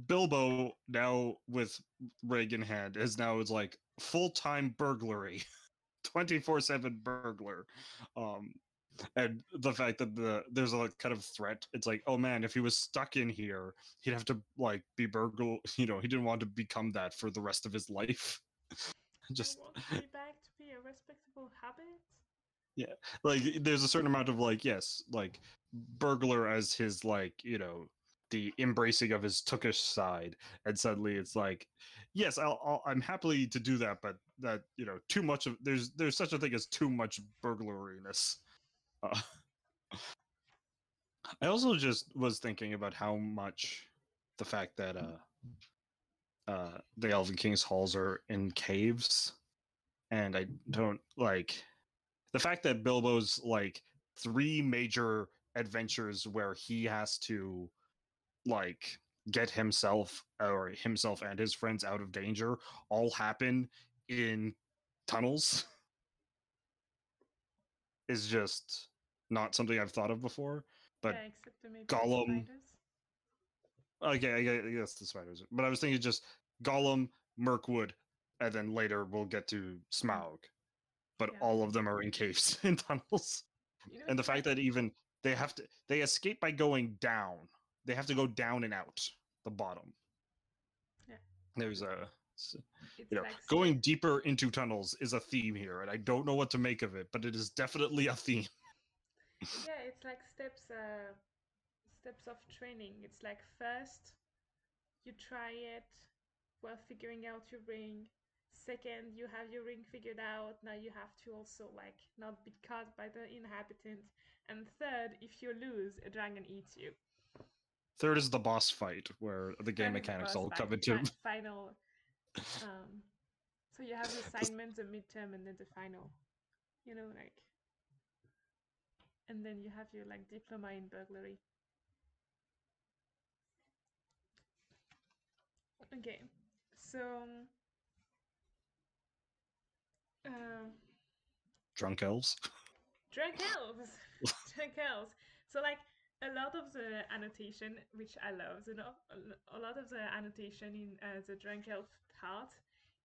S2: bilbo now with rig in hand is now is like full-time burglary 24-7 burglar um and the fact that the there's a kind of threat it's like oh man if he was stuck in here he'd have to like be burgle you know he didn't want to become that for the rest of his life just
S1: be back to be a respectable hobbit.
S2: Like there's a certain amount of like yes like burglar as his like you know the embracing of his tookish side and suddenly it's like yes I'll, I'll i'm happily to do that but that you know too much of there's there's such a thing as too much burglariness. Uh, i also just was thinking about how much the fact that uh uh the elven king's halls are in caves and i don't like the fact that bilbo's like three major adventures where he has to like get himself or himself and his friends out of danger all happen in tunnels is just not something I've thought of before. But
S1: yeah, except for maybe
S2: Gollum- okay, I guess the spiders. But I was thinking just Gollum, Mirkwood, and then later we'll get to hmm. Smaug. But
S1: Yeah.
S2: all of them are in caves and tunnels.
S1: You know,
S2: and the fact that even they have to they escape by going down they have to go down and out the bottom
S1: Yeah.
S2: there's a you know
S1: like
S2: going deeper into tunnels is a theme here and i don't know what to make of it but it is definitely a theme
S1: yeah it's like steps uh steps of training it's like first you try it while figuring out your ring second you have your ring figured out now you have to also like not be caught by the inhabitant. And third if you lose a dragon eats you.
S2: Third is the boss fight where the game
S1: Third is the
S2: mechanics all come into
S1: fi- final um so you have the assignment the midterm and then the final you know like and then you have your like diploma in burglary. Okay so uh,
S2: drunk elves?
S1: Drunk elves. Drunk elves. So like a lot of the annotation which i love you know a lot of the annotation in uh, the drunk elf part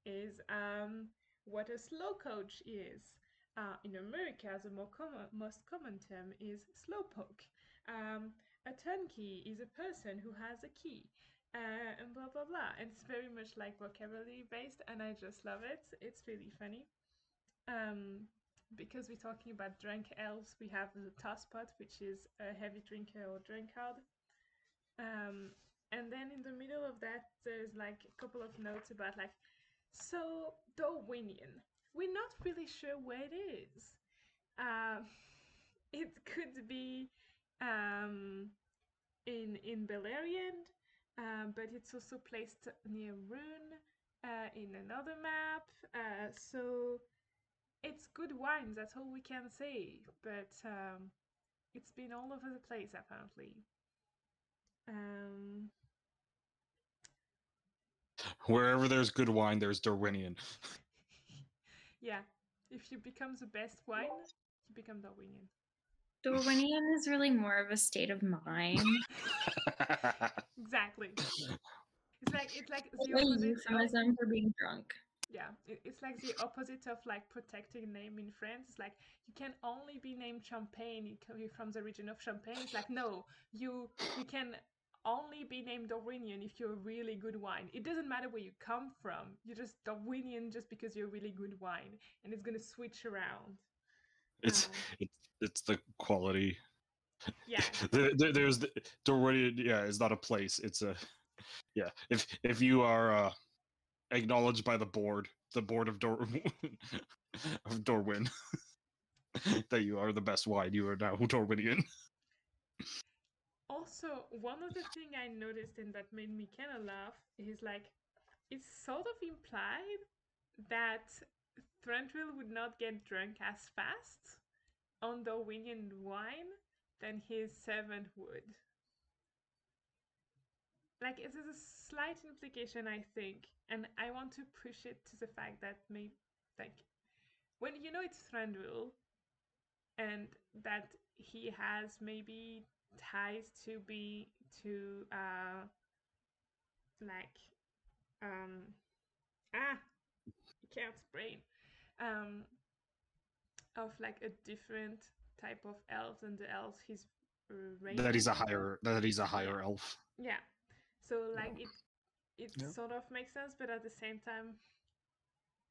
S1: is um what a slow coach is. Uh, in america the more common, most common term is slowpoke. Um, a turnkey is a person who has a key uh, and blah blah blah. And it's very much like vocabulary based and i just love it. It's really funny um, because we're talking about drunk elves, we have the tosspot, which is a heavy drinker or drunkard. Um, and then in the middle of that, there's like a couple of notes about like, so Dorwinion. We're not really sure where it is. Um, it could be um, in in Beleriand, um, but it's also placed near Rhûn uh, in another map. Uh, so it's good wine, that's all we can say. But um, it's been all over the place apparently. Um,
S2: wherever there's good wine there's dorwinion
S1: yeah, if you become the best wine, you become Dorwinion.
S4: Dorwinion is really more of a state of mind.
S1: Exactly. It's like it's like the
S4: a
S1: opposite.
S4: Euphemism for being drunk.
S1: Yeah, it's like the opposite of like protecting name in France. It's like you can only be named Champagne. You can be from the region of Champagne. It's like no, you you can only be named Dorwinion if you're a really good wine. It doesn't matter where you come from. You're just Dorwinion just because you're really good wine, and it's gonna switch around.
S2: it's
S1: Um,
S2: it's it's the quality
S1: yeah,
S2: there, there, there's the Dorwinion. Yeah, it's not a place. It's a yeah. If if you are uh, acknowledged by the board, the board of Dor of Dorwin, that you are the best wine, you are now Dorwinion.
S1: Also, one other thing I noticed and that made me kind of laugh is like, it's sort of implied that Thranduil would not get drunk as fast on Dorwinion wine than his servant would. Like, it is a slight implication, I think, and I want to push it to the fact that maybe, like, when you know it's Thranduil, and that he has maybe ties to be to uh like um ah can't brain um of like a different type of elf than the elves he's uh,
S2: that he's a higher that he's a higher elf.
S1: yeah. So like it it
S2: Yeah.
S1: sort of makes sense but at the same time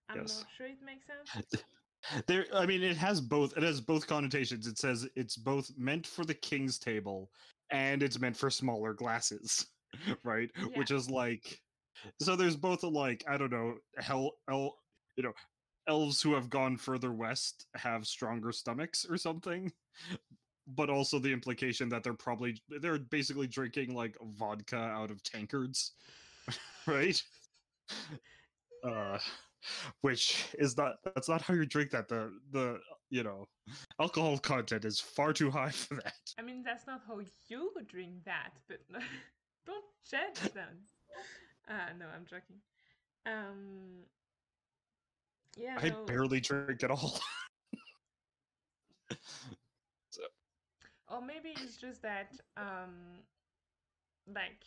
S1: i'm
S2: Yes.
S1: not sure it makes sense
S2: There, I mean, it has both. It has both connotations. It says it's both meant for the king's table, and it's meant for smaller glasses, right? Which is like, so there's both a like I don't know, hell, el, you know, elves who have gone further west have stronger stomachs or something, but also the implication that they're probably they're basically drinking like vodka out of tankards, right? Uh, which is not that's not how you drink that. The the you know alcohol content is far too high for that.
S1: I mean, that's not how you drink that, but don't judge them. Uh, no, I'm joking. Um, yeah,
S2: I
S1: no,
S2: barely drink at all. So.
S1: Or maybe it's just that, um, like,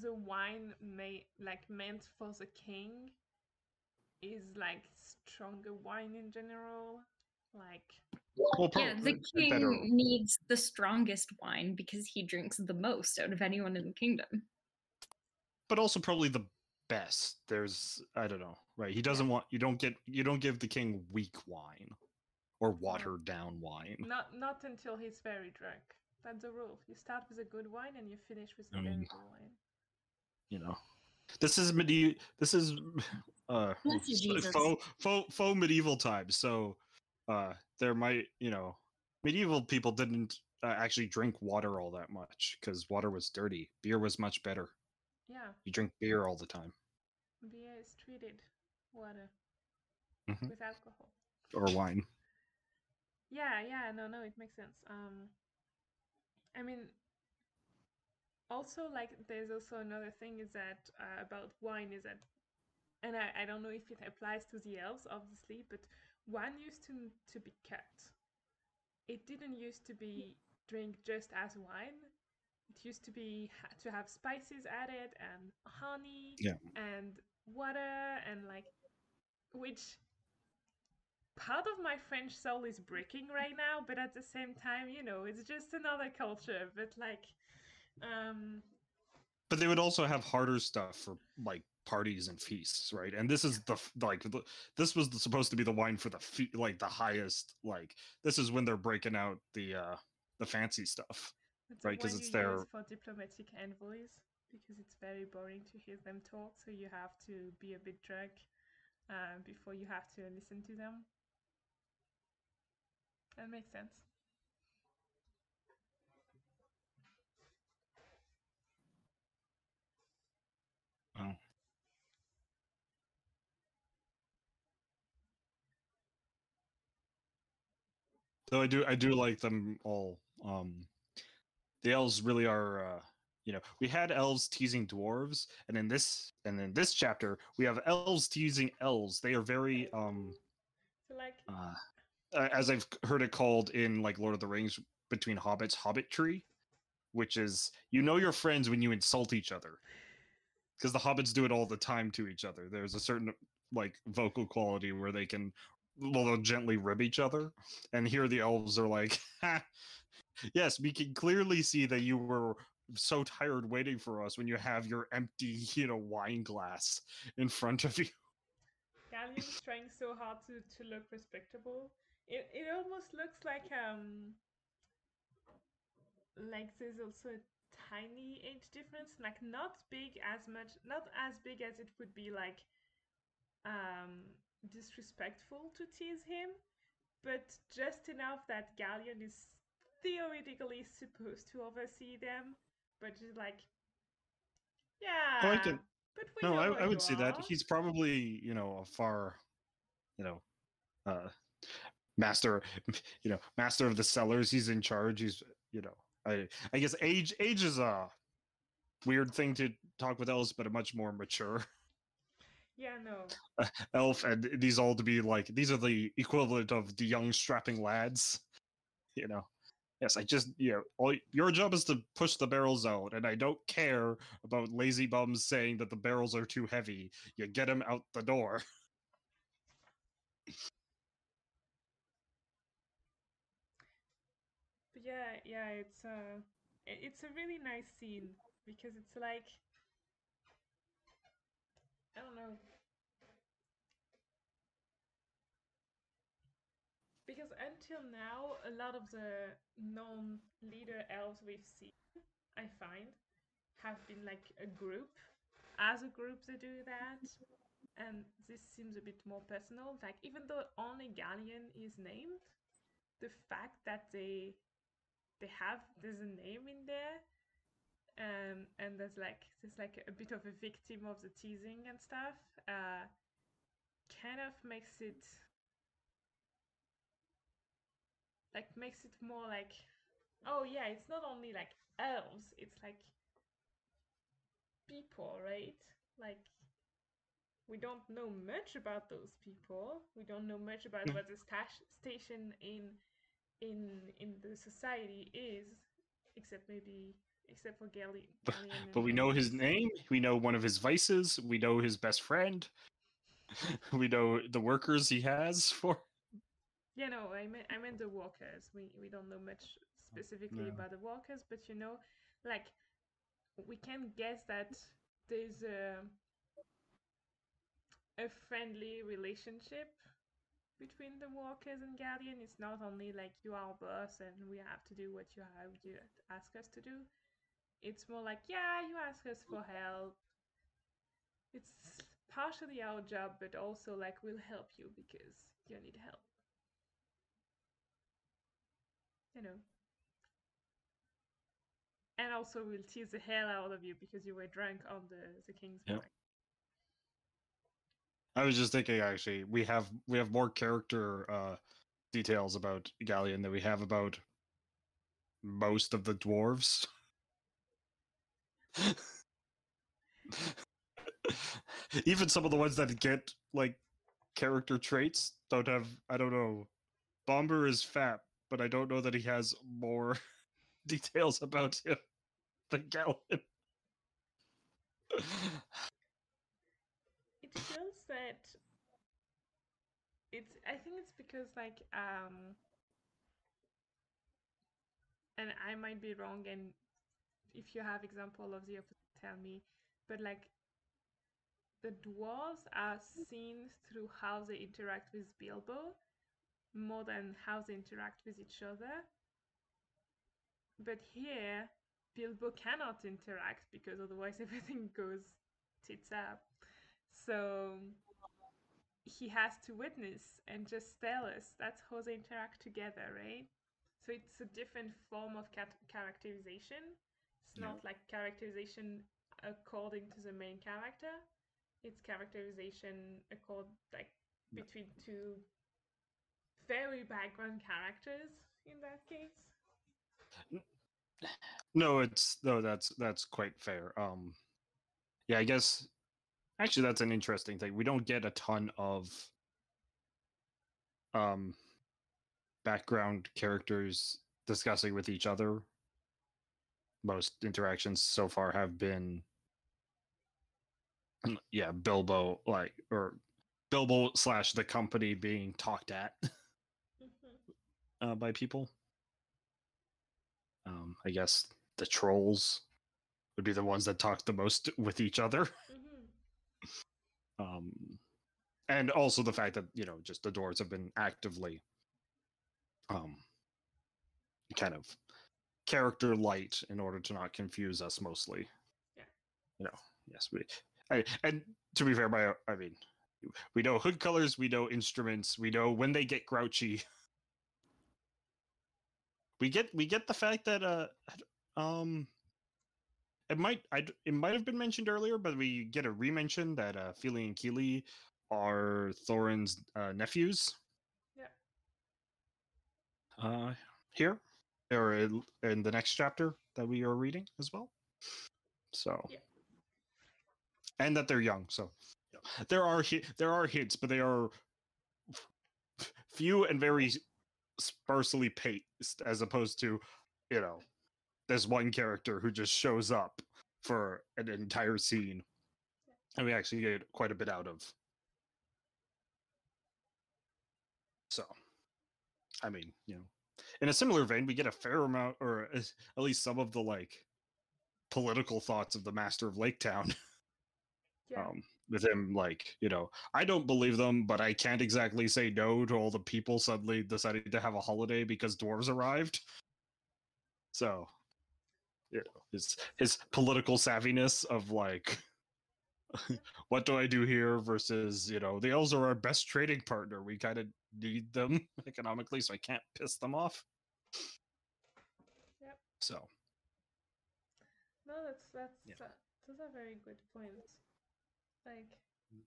S1: the wine may like meant for the king is like stronger wine in general. Like,
S2: well,
S4: Yeah, the king
S2: better.
S4: needs the strongest wine because he drinks the most out of anyone in the kingdom.
S2: but also probably the best. There's I don't know, right? He doesn't want you don't get you don't give the king weak wine or watered down wine.
S1: not not until he's very drunk. That's the rule. You start with a good wine and you finish with a
S2: I
S1: very good wine.
S2: You know, this is medieval. This is uh faux faux faux medieval times. So uh there might you know medieval people didn't uh, actually drink water all that much because water was dirty. Beer was much better.
S1: Yeah,
S2: You drink beer all the time
S1: beer is treated water
S2: Mhm.
S1: with alcohol.
S2: or wine.
S1: Yeah, yeah, no, no, it makes sense. Um, I mean, also like there's also another thing is that uh, about wine is that, and I, I don't know if it applies to the elves, obviously, but wine used to to be cut. It didn't used to be drink just as wine. It used to be to have spices added and honey
S2: Yeah.
S1: and water and like, which part of my French soul is breaking right now, but at the same time, you know, it's just another culture. But like, um,
S2: But they would also have harder stuff for like parties and feasts, right? And this is the like the, this was the, supposed to be the wine for the fe- like the highest like this is when they're breaking out the uh the fancy stuff.
S1: it's
S2: Right, 'cause
S1: one
S2: it's their-
S1: for diplomatic envoys because it's very boring to hear them talk. So you have to be a bit drunk uh, before you have to listen to them. That makes sense.
S2: Oh. So I do I do like them all. Um the elves really are uh you know, we had elves teasing dwarves, and in this and in this chapter we have elves teasing elves. They are very um
S1: like,
S2: uh, as I've heard it called in like Lord of the Rings between hobbits, hobbit tree, which is you know your friends when you insult each other, because the hobbits do it all the time to each other. There's a certain like vocal quality where they can, they'll gently rib each other, and here the elves are like, yes, we can clearly see that you were so tired waiting for us when you have your empty, you know, wine glass in front of you.
S1: Galion's trying so hard to, to look respectable. It it almost looks like um like there's also a tiny age difference, like not big as much, not as big as it would be like um disrespectful to tease him, but just enough that Galion is theoretically supposed to oversee them, but just like yeah.
S2: Oh, I can-
S1: But
S2: No, I, I would say that he's probably you know a far you know, uh, master, you know, master of the cellars. He's in charge. He's, you know, I I guess age age is a weird thing to talk with elves, but a much more mature
S1: Yeah, no.
S2: elf, and these all to be like these are the equivalent of the young strapping lads. You know. Yes, I just you know, all, your job is to push the barrels out, and I don't care about lazy bums saying that the barrels are too heavy. You get them out the door.
S1: But yeah, yeah, it's uh it's a really nice scene because it's like I don't know. Because until now, a lot of the non-leader elves we've seen, I find, have been like a group. As a group, they do that, and this seems a bit more personal. Like even though only Galion is named, the fact that they they have there's a name in there um and there's like there's like a bit of a victim of the teasing and stuff uh kind of makes it like makes it more like oh yeah it's not only like elves it's like people right like we don't know much about those people we don't know much about
S2: Mm.
S1: what the stash station in in in the society is except maybe except for Galion
S2: But we know his name. We know one of his vices. We know his best friend. we know the workers he has for.
S1: Yeah, no, I meant I meant the workers. We we don't know much specifically
S2: No.
S1: about the workers, but you know, like we can guess that there's a a friendly relationship between the workers and Guardian. It's not only like you are boss and we have to do what you have you ask us to do. It's more like yeah, you ask us for help. It's partially our job, but also like we'll help you because you need help. you know. And also, we'll tease the hell out of you because you were drunk on the the king's
S2: Yep.
S1: wine.
S2: I was just thinking, actually, we have we have more character uh, details about Galion than we have about most of the dwarves. Even some of the ones that get like character traits don't have. I don't know. Bombur is fat, but I don't know that he has more details about him than Galion.
S1: It feels that it's. I think it's because like um. And I might be wrong, and if you have example of the opposite, tell me. But like, the dwarves are seen through how they interact with Bilbo, more than how they interact with each other. But here, Bilbo cannot interact because otherwise everything goes tits up. So he has to witness and just tell us. That's how they interact together, right? So it's a different form of cat- characterization. It's
S2: Yeah.
S1: not like characterization according to the main character. It's characterization accord like
S2: Yeah.
S1: between two very background characters in that case.
S2: No, it's no, that's that's quite fair. Um yeah, I guess actually that's an interesting thing. We don't get a ton of um background characters discussing with each other. Most interactions so far have been mm, yeah, Bilbo like or Bilbo slash the company being talked at
S1: Mhm.
S2: uh, by people. Um, I guess the trolls would be the ones that talk the most with each other.
S1: Mhm.
S2: Um, and also the fact that you know just the doors have been actively um, kind of character light in order to not confuse us mostly.
S1: Yeah.
S2: You know, yes, we. I, and to be fair, by I mean, we know hood colors, we know instruments, we know when they get grouchy. We get we get the fact that uh um it might I it might have been mentioned earlier, but we get a remention that uh Fili and Kili are Thorin's uh, nephews.
S1: Yeah.
S2: Uh, here or in, the next chapter that we are reading as well. So.
S1: Yeah.
S2: And that they're young, so yeah. there are there are hints, but they are few and very sparsely paced, as opposed to, you know, there's one character who just shows up for an entire scene, and we actually get quite a bit out of. So, I mean, you know, in a similar vein, we get a fair amount, or at least some of the like political thoughts of the Master of Lake Town.
S1: Yeah.
S2: Um, with him, like, you know, I don't believe them, but I can't exactly say no to all the people suddenly deciding to have a holiday because dwarves arrived. So, you know, his his political savviness of like, what do I do here versus, you know, the elves are our best trading partner. We kind of need them economically, so I can't piss them off.
S1: Yep.
S2: So,
S1: No, that's that's
S2: Yeah.
S1: those are very good points. Like, mm.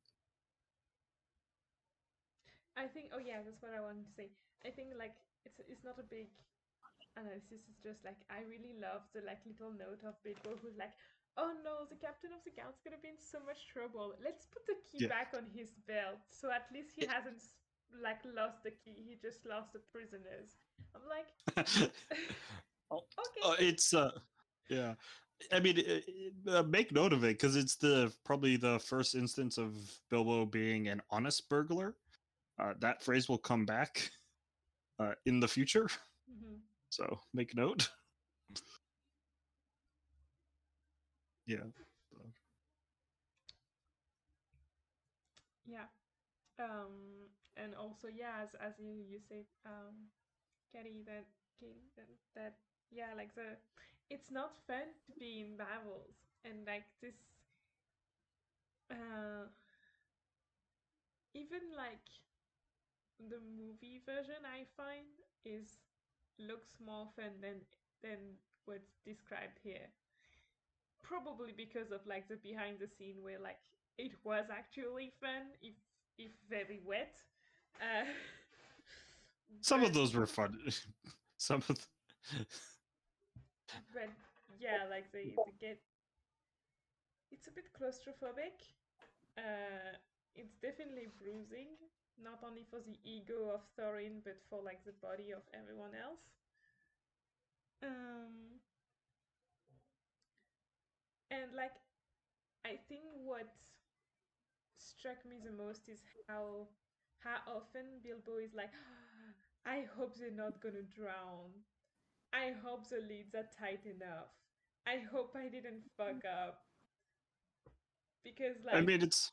S1: I think. Oh yeah, that's what I wanted to say. I think like it's it's not a big analysis. It's just like I really love the like little note of Bilbo who's like, oh no, the captain of the guard's gonna be in so much trouble. Let's put the key
S2: Yeah.
S1: back on his belt, so at least he
S2: Yeah.
S1: hasn't like lost the key. He just lost the prisoners. I'm like,
S2: Oh,
S1: okay.
S2: Uh, it's uh, yeah. I mean, uh, make note of it because it's the probably the first instance of Bilbo being an honest burglar. Uh, that phrase will come back uh, in the future,
S1: Mhm.
S2: so make note. Yeah.
S1: Yeah. Um, and also, yeah, as, as you, you said, um, Caddy, that, that, that, yeah, like the, it's not fun to be in battles. And like this, uh, even like the movie version I find is looks more fun than than what's described here. Probably because of like the behind the scene where like it was actually fun, if if very wet. Uh,
S2: Some
S1: but-
S2: of those were fun. Some of th-
S1: but yeah, like they, they get it's a bit claustrophobic. Uh, it's definitely bruising, not only for the ego of Thorin, but for like the body of everyone else. Um, and like, I think what struck me the most is how how often Bilbo is like, I hope they're not gonna drown. I hope the lids are tight enough. I hope I didn't fuck mm. up. Because like
S2: I mean, it's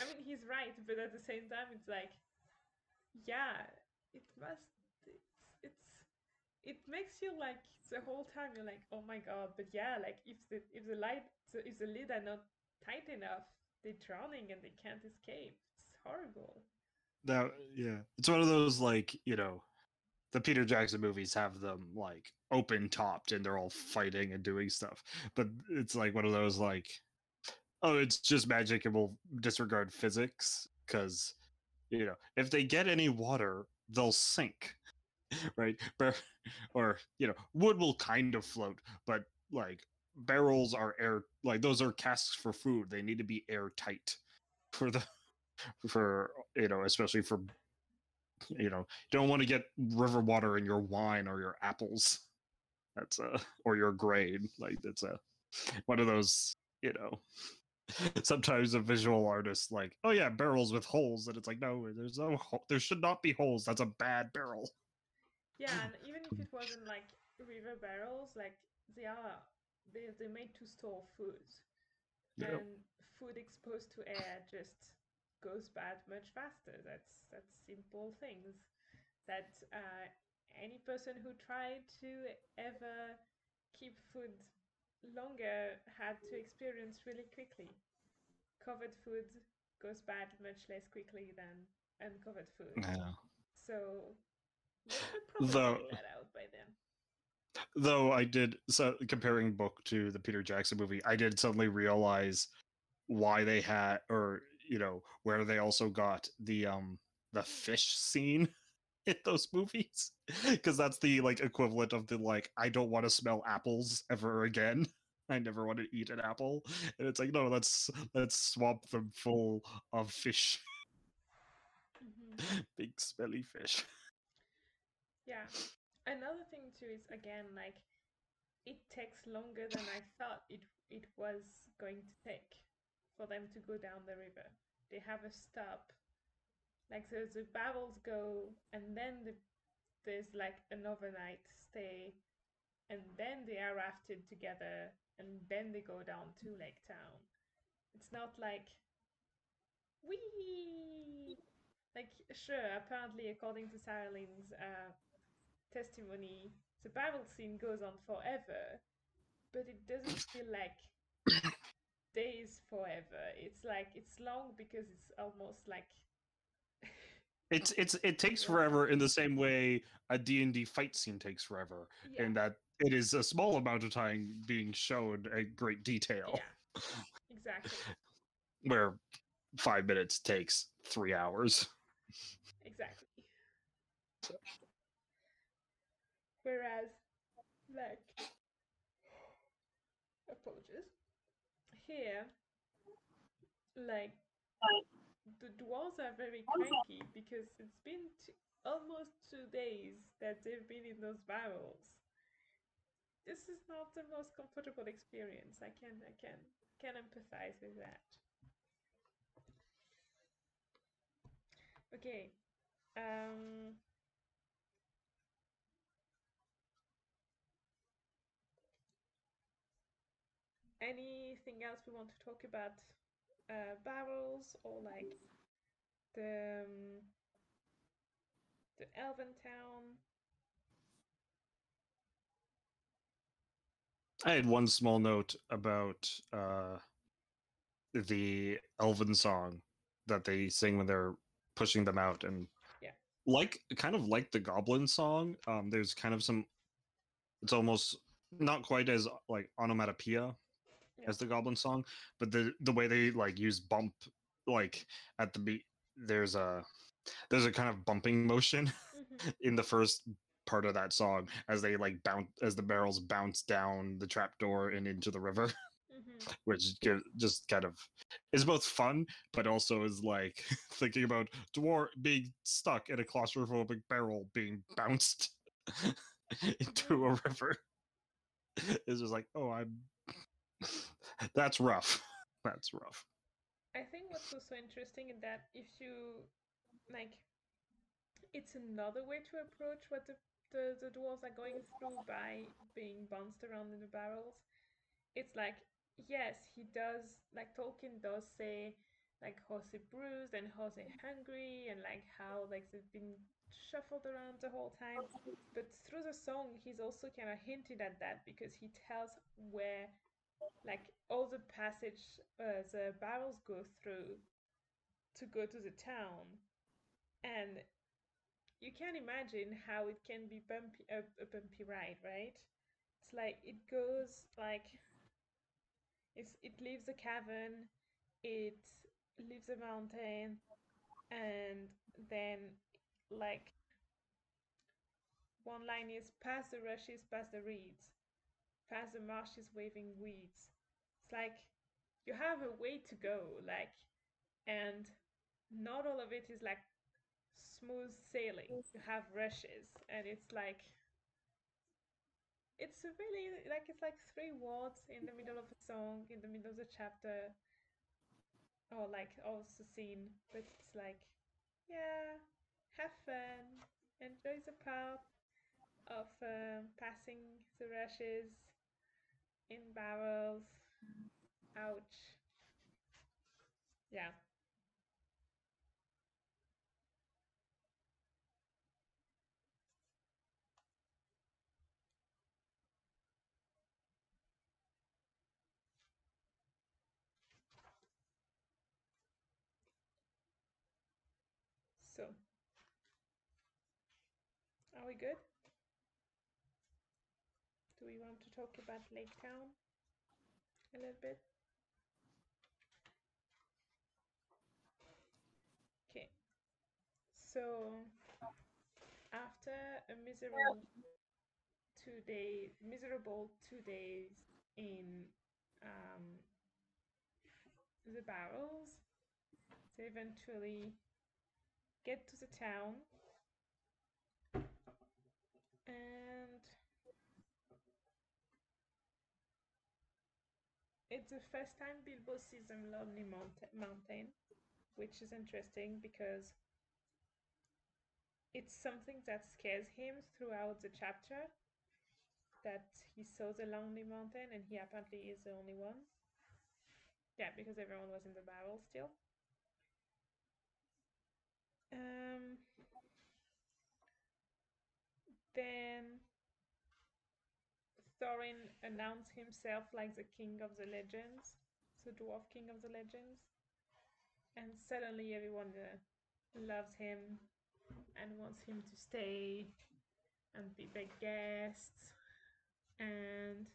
S1: I mean he's right, but at the same time it's like yeah, it must it's it's it makes you like the whole time you're like, oh my god, but yeah, like if the if the light so if the lid are not tight enough, they're drowning and they can't escape. It's horrible.
S2: Now, yeah, it's one of those like you know, the Peter Jackson movies have them like open topped and they're all fighting and doing stuff, but it's like one of those like, oh, it's just magic and we'll disregard physics because you know if they get any water, they'll sink, right? Or you know, wood will kind of float, but like barrels are air like those are casks for food. They need to be airtight for the for you know especially for you know you don't want to get river water in your wine or your apples that's a or your grain like that's a one of those you know sometimes a visual artist like oh yeah barrels with holes and it's like no there's no there should not be holes that's a bad barrel
S1: Yeah, and even if it wasn't like river barrels, like they are they they're made to store food.
S2: Yeah.
S1: And food exposed to air just goes bad much faster. That's that's simple things that uh, any person who tried to ever keep food longer had to experience really quickly. Covered food goes bad much less quickly than uncovered food.
S2: yeah
S1: So they could probably
S2: Though-
S1: that out by then.
S2: though i did so comparing book to the peter jackson movie i did suddenly realize why they had or you know where they also got the um the fish scene in those movies because that's the like equivalent of the like I don't want to smell apples ever again. I never want to eat an apple, and it's like no, let's let's swamp them full of fish,
S1: Mhm.
S2: big smelly fish.
S1: Yeah. Another thing too is again like it takes longer than I thought it it was going to take for them to go down the river. They have a stop. Like so the barrels go and then the, there's like an overnight stay and then they are rafted together and then they go down to Lake Town. It's not like we like sure apparently according to Sarah Lynn's uh, testimony, the Bible scene goes on forever, but it doesn't feel like days forever. It's like it's long because it's almost like
S2: It's it's it takes forever in the same way a D and D fight scene takes forever,
S1: yeah,
S2: in that it is a small amount of time being shown at great detail,
S1: yeah, exactly,
S2: where five minutes takes three hours.
S1: exactly. Whereas, like, apologies. Here, like, the dwarves are very cranky because it's been t- almost two days that they've been in those barrels. This is not the most comfortable experience. I can I can can empathize with that. Okay. Um anything else we want to talk about uh, barrels or like the um, the elven town
S2: I had one small note about uh, the Elven song that they sing when they're pushing them out, and
S1: Yeah.
S2: like kind of like the Goblin song. Um, there's kind of some. It's almost not quite as like onomatopoeia
S1: Yeah.
S2: as the Goblin song, but the the way they like use bump like at the beat. There's a there's a kind of bumping motion
S1: Mhm,
S2: in the first part of that song as they like bounce as the barrels bounce down the trapdoor and into the river
S1: mhm.
S2: which just kind of is both fun but also is like thinking about dwarf being stuck in a claustrophobic barrel being bounced into a river it's just like oh i'm that's rough that's rough
S1: I think what's also interesting is that if you like it's another way to approach what the, the, the dwarves are going through by being bounced around in the barrels. It's like, yes, he does like Tolkien does say like Jose bruised and Jose hungry and like how like they've been shuffled around the whole time. But through the song he's also kind of hinted at that because he tells where like all the passage uh, the barrels go through to go to the town. And you can imagine how it can be bumpy a, a bumpy ride right? It's like it goes like it's, it leaves a cavern it leaves a mountain and then like one line is past the rushes past the reeds past the marshes waving weeds. It's like you have a way to go like and not all of it is like smooth sailing. You have rushes and it's like it's really like it's like three words in the middle of a song in the middle of the chapter or like also scene but it's like yeah have fun enjoy the path of um, passing the rushes in barrels. Ouch. Yeah. So are we good to talk about lake town a little bit. Okay, So after a miserable two day miserable two days in um, the barrels, they eventually get to the town and it's the first time Bilbo sees a lonely mount- mountain, which is interesting because it's something that scares him throughout the chapter. That he saw the lonely mountain and he apparently is the only one. Yeah, because everyone was in the barrel still. Um, then Thorin announced himself like the king of the legends, the dwarf king of the legends, and suddenly everyone uh, loves him and wants him to stay and be their guests. And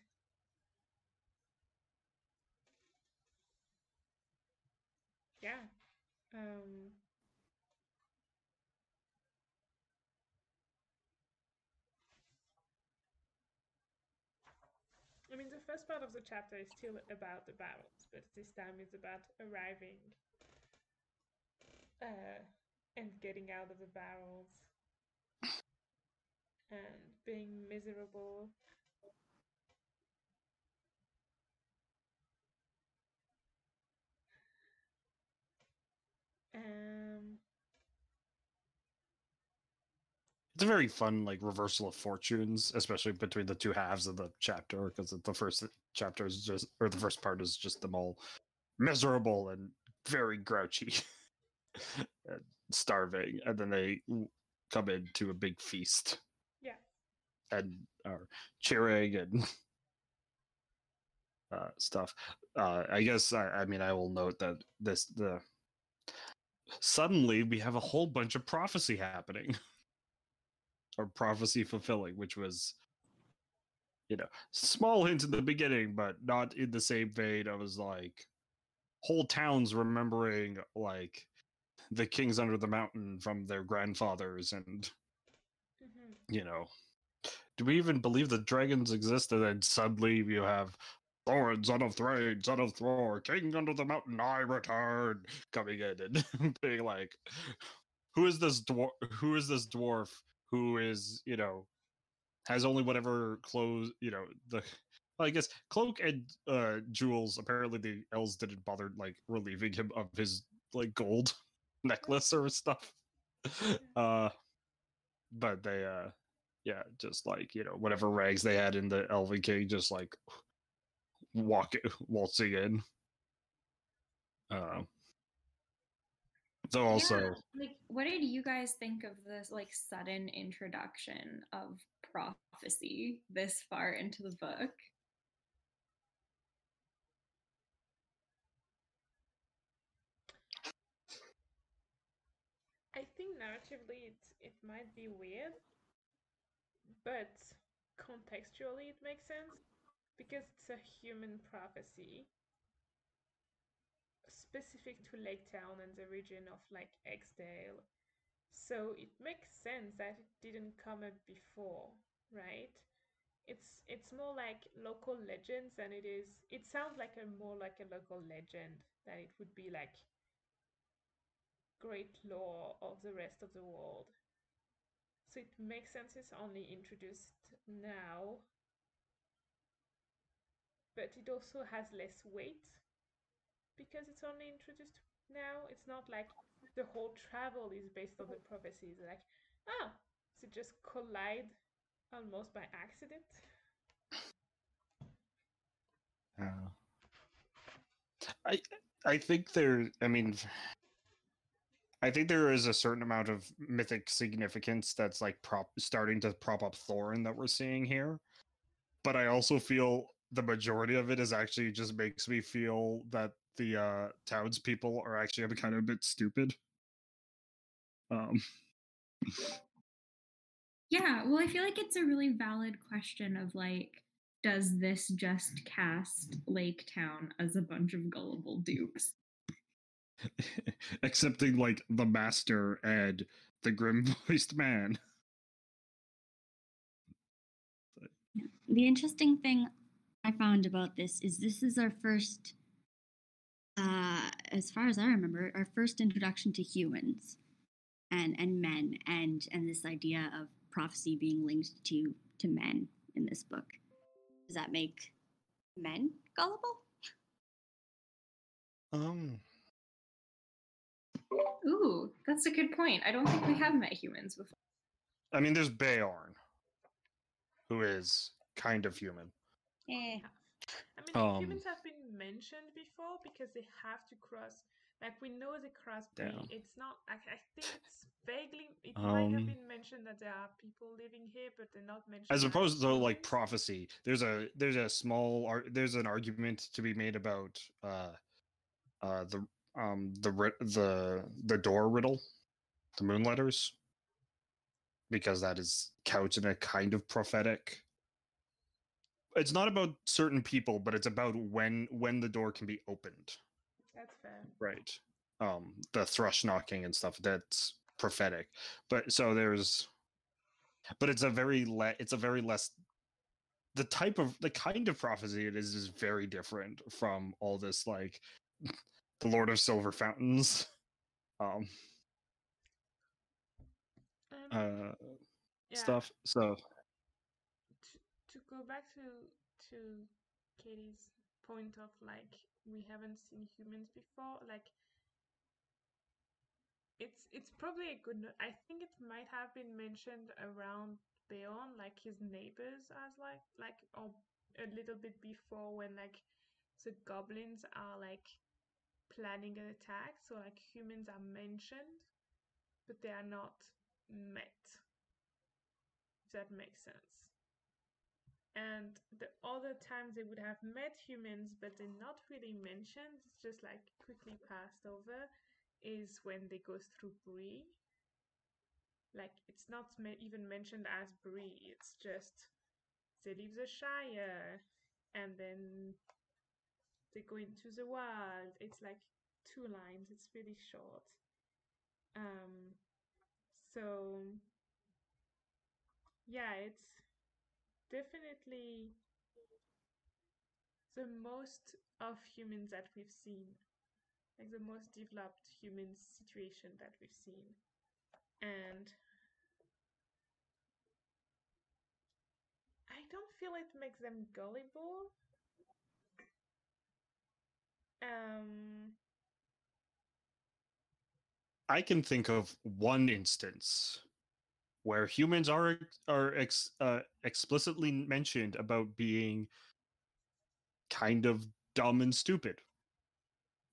S1: yeah um I mean, the first part of the chapter is still about the barrels, but this time it's about arriving uh, and getting out of the barrels and being miserable. Um,
S2: It's a very fun like reversal of fortunes, especially between the two halves of the chapter, because the first chapter is just or the first part is just them all miserable and very grouchy and starving, and then they come into a big feast
S1: yeah,
S2: and are cheering and uh, stuff. Uh, I guess I, I mean I will note that this the suddenly we have a whole bunch of prophecy happening or prophecy fulfilling, which was you know small hint in the beginning, but not in the same vein. I was like whole towns remembering like the kings under the mountain from their grandfathers and
S1: mhm,
S2: you know, do we even believe that dragons exist? And then suddenly you have Thorin, son of Thrain, son of Thror, king under the mountain, I return, coming in and being like, who is this dwarf? Who is this dwarf who is, you know, has only whatever clothes, you know, the. I guess cloak and uh, jewels. Apparently, the elves didn't bother like relieving him of his like gold necklace or stuff. Uh, but they uh yeah just like you know whatever rags they had in the elven king just like walk waltzing in uh, so also
S4: Yeah, like what did you guys think of this like sudden introduction of prophecy this far into the book?
S1: I think narratively it it might be weird, but contextually it makes sense because it's a human prophecy specific to Lake Town and the region of like Exdale. So it makes sense that it didn't come up before, right? It's it's more like local legends than it is. It sounds like a more like a local legend than it would be like great lore of the rest of the world. So it makes sense it's only introduced now, but it also has less weight because it's only introduced now. It's not like the whole travel is based on the prophecies. Like, oh, so it just collide almost by accident.
S2: uh, i i think there i mean i think there is a certain amount of mythic significance that's like prop starting to prop up thorin that we're seeing here but i also feel the majority of it is actually just makes me feel that the uh townspeople are actually kind of a bit stupid um
S4: Yeah, well, I feel like it's a really valid question of like, does this just cast Lake Town as a bunch of gullible dupes?
S2: accepting like the master and the grim voiced man.
S3: The interesting thing I found about this is this is our first, uh, as far as I remember, our first introduction to humans and and men and and this idea of prophecy being linked to to men in this book. Does that make men gullible?
S2: Um,
S4: Ooh, that's a good point. I don't think we have met humans before.
S2: I mean, there's Beorn, who is kind of human.
S3: Eh.
S1: I mean,
S2: Um,
S1: humans have been mentioned before because they have to cross. Like we know they cross breed. It's not. I, I think it's vaguely. It might have
S2: Um,
S1: been mentioned that there are people living here, but they're not mentioned.
S2: As opposed to like prophecy, there's a there's a small ar- there's an argument to be made about uh, uh the um the the the door riddle, the moon letters, because that is couched in a kind of prophetic. It's not about certain people, but it's about when when the door can be opened.
S1: That's fair.
S2: right um the thrush knocking and stuff that's prophetic but so there's but it's a very le- it's a very less the type of the kind of prophecy it is is very different from all this like the lord of silver fountains um
S1: Um,
S2: uh
S1: yeah,
S2: stuff so
S1: go back to to Katie's point of like we haven't seen humans before, like it's it's probably a good. I think it might have been mentioned around Beorn, like his neighbors, as like like or a little bit before when like the goblins are like planning an attack. So like humans are mentioned, but they are not met. If that makes sense. And the other times they would have met humans, but they're not really mentioned, it's just like quickly passed over, is when they go through Bree. Like, it's not me- even mentioned as Bree, it's just they leave the Shire and then they go into the wild. It's like two lines, it's really short. Um, so, yeah, it's definitely the most of humans that we've seen like the most developed human situation that we've seen. And i don't feel it makes them gullible. Um
S2: i can think of one instance where humans are are ex, uh, explicitly mentioned about being kind of dumb and stupid.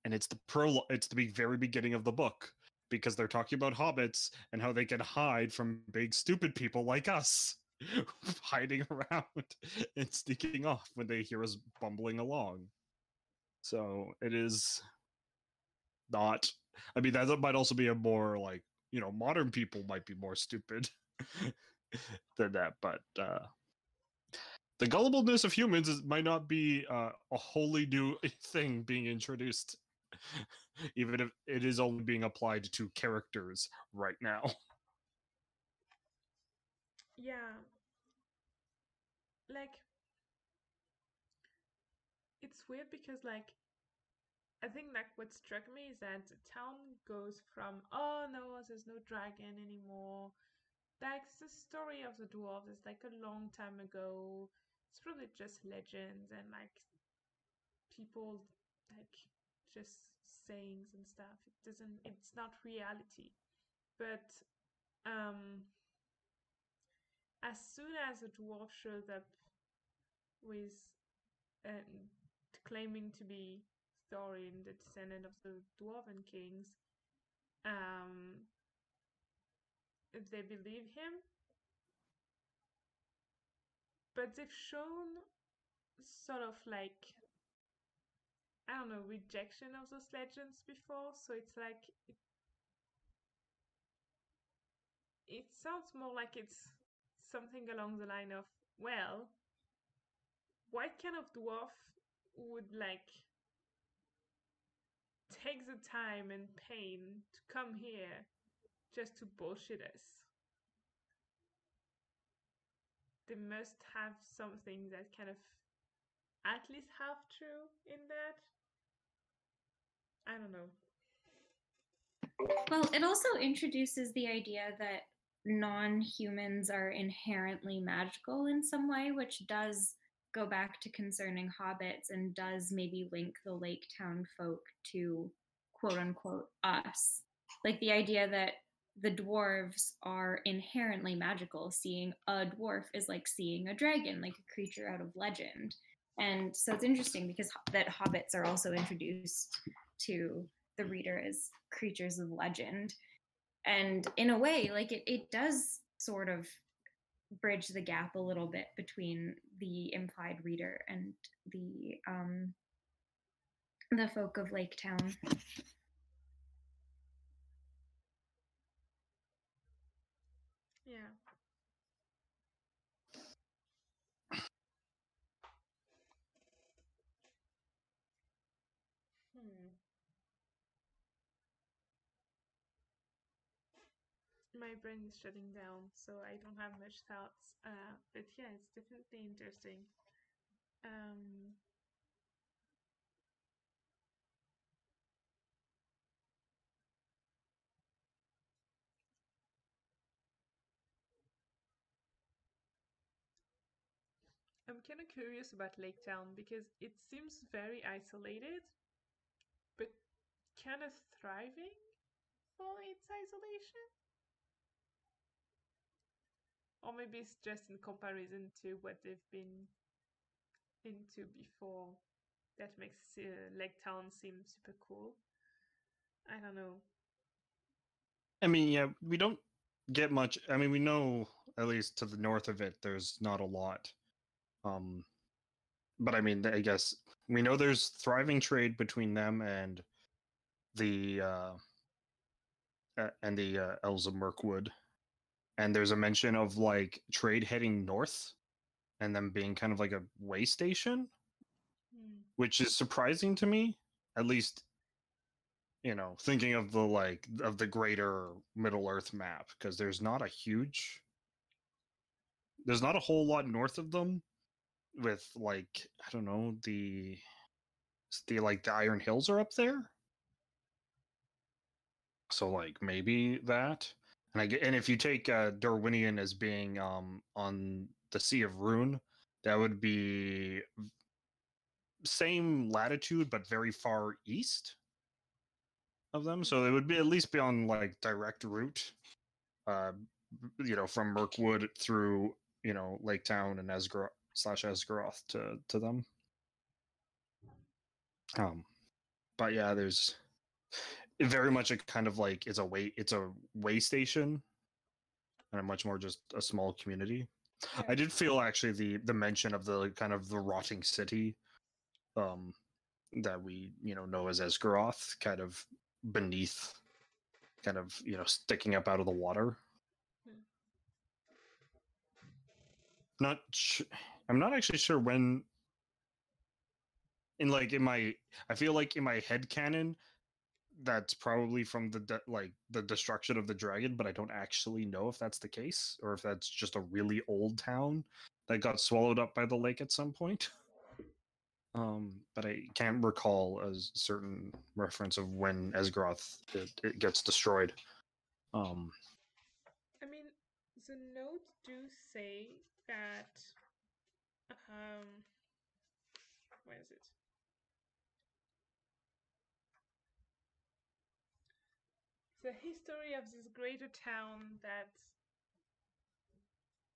S2: And it's the prologue it's the very beginning of the book because they're talking about hobbits and how they can hide from big stupid people like us hiding around and sneaking off when they hear us bumbling along. So it is not i mean that might also be a more like you know modern people might be more stupid than that but uh the gullibleness of humans is, might not be uh, a wholly new thing being introduced even if it is only being applied to characters right now.
S1: Yeah. Like it's weird because like I think like what struck me is that the town goes from oh no, there's no dragon anymore. Like the story of the dwarves is like a long time ago. It's probably just legends and like people like just sayings and stuff. It doesn't it's not reality. But um as soon as a dwarf shows up with uh, claiming to be Thorin, the descendant of the Dwarven kings, um, if they believe him. But they've shown sort of like, I don't know, rejection of those legends before, so it's like, it, it sounds more like it's something along the line of, well, what kind of dwarf would like take the time and pain to come here just to bullshit us. They must have something that kind of at least half true in that. I don't know.
S4: Well, it also introduces the idea that non humans are inherently magical in some way, which does go back to concerning hobbits and does maybe link the Lake Town folk to quote unquote us. Like the idea that the dwarves are inherently magical. Seeing a dwarf is like seeing a dragon, like a creature out of legend. And so it's interesting because that hobbits are also introduced to the reader as creatures of legend. And in a way, like it, it does sort of bridge the gap a little bit between the implied reader and the um the folk of Lake Town.
S1: Yeah. Hmm. My brain is shutting down, so I don't have much thoughts. Uh, but yeah, it's definitely interesting. Um, I'm kind of curious about Lake Town because it seems very isolated, but kind of thriving for its isolation. Or maybe it's just in comparison to what they've been into before that makes uh, Lake Town seem super cool. I don't know.
S2: I mean, yeah, we don't get much. I mean, we know at least to the north of it, there's not a lot. Um, but I mean, I guess we know there's thriving trade between them and the uh, and the uh, elves of Mirkwood, and there's a mention of like trade heading north, and them being kind of like a way station,
S1: Hmm.
S2: which is surprising to me. At least, you know, thinking of the like of the greater Middle Earth map, because there's not a huge, there's not a whole lot north of them, with like I don't know the the like the Iron Hills are up there. So like maybe that, and I and if you take uh, Dorwinion as being um on the Sea of Rhûn, that would be same latitude but very far east of them. So it would be at least be on like direct route, uh, you know, from Mirkwood through you know Lake Town and Esgaroth slash Esgaroth to to them. Um, but yeah, there's very much a kind of like it's a way it's a way station and a much more just a small community.
S1: Yeah.
S2: I did feel actually the the mention of the kind of the rotting city um that we you know know as Esgaroth kind of beneath kind of you know sticking up out of the water.
S1: Hmm.
S2: Not sh- I'm not actually sure when in like in my I feel like in my head canon that's probably from the de- like the destruction of the dragon but I don't actually know if that's the case or if that's just a really old town that got swallowed up by the lake at some point. Um, but I can't recall a certain reference of when Esgaroth it, it gets destroyed. Um,
S1: I mean, the notes do say that. Um, where is it? The history of this greater town that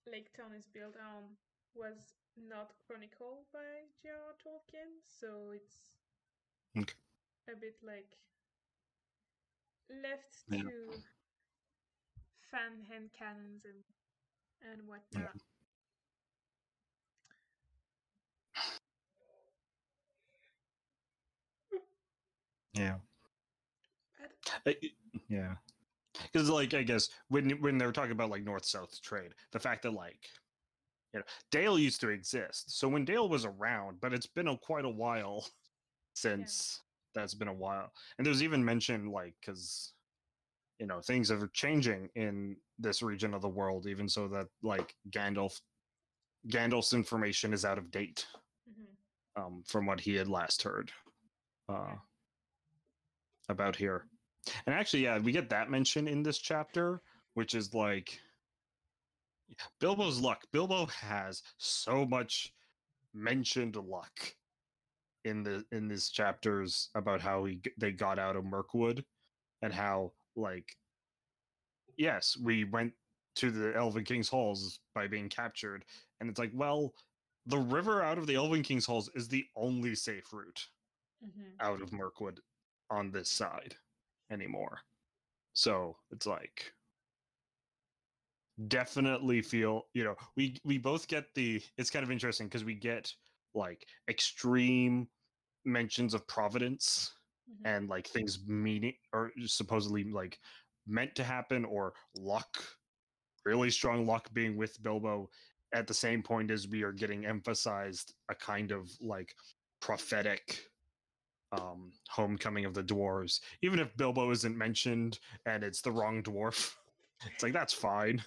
S1: Lake Town is built on was not chronicled by J.R.R. Tolkien, so it's
S2: Okay.
S1: a bit like left
S2: Yeah.
S1: to fan hand cannons and and whatnot.
S2: yeah. I- yeah. because like i guess when when they're talking about like north south trade the fact that like you know dale used to exist. So when dale was around but it's been a quite a while since that's been a while. And there's even mention like because you know things are changing in this region of the world, even so that like Gandalf, Gandalf's information is out of date
S1: Mhm.
S2: um, from what he had last heard uh, about here. And actually, yeah, we get that mention in this chapter, which is like Bilbo's luck. Bilbo has so much mentioned luck in the in these chapters about how he they got out of Mirkwood and how like yes, we went to the Elven King's halls by being captured and it's like, well, the river out of the Elven King's halls is the only safe route
S1: Mhm.
S2: out of Mirkwood on this side anymore. So it's like definitely feel you know we we both get the it's kind of interesting because we get like extreme mentions of providence
S1: Mhm.
S2: and like things meaning or supposedly like meant to happen or luck really strong luck being with bilbo at the same point as we are getting emphasized a kind of like prophetic um homecoming of the dwarves even if bilbo isn't mentioned and it's the wrong dwarf it's like that's fine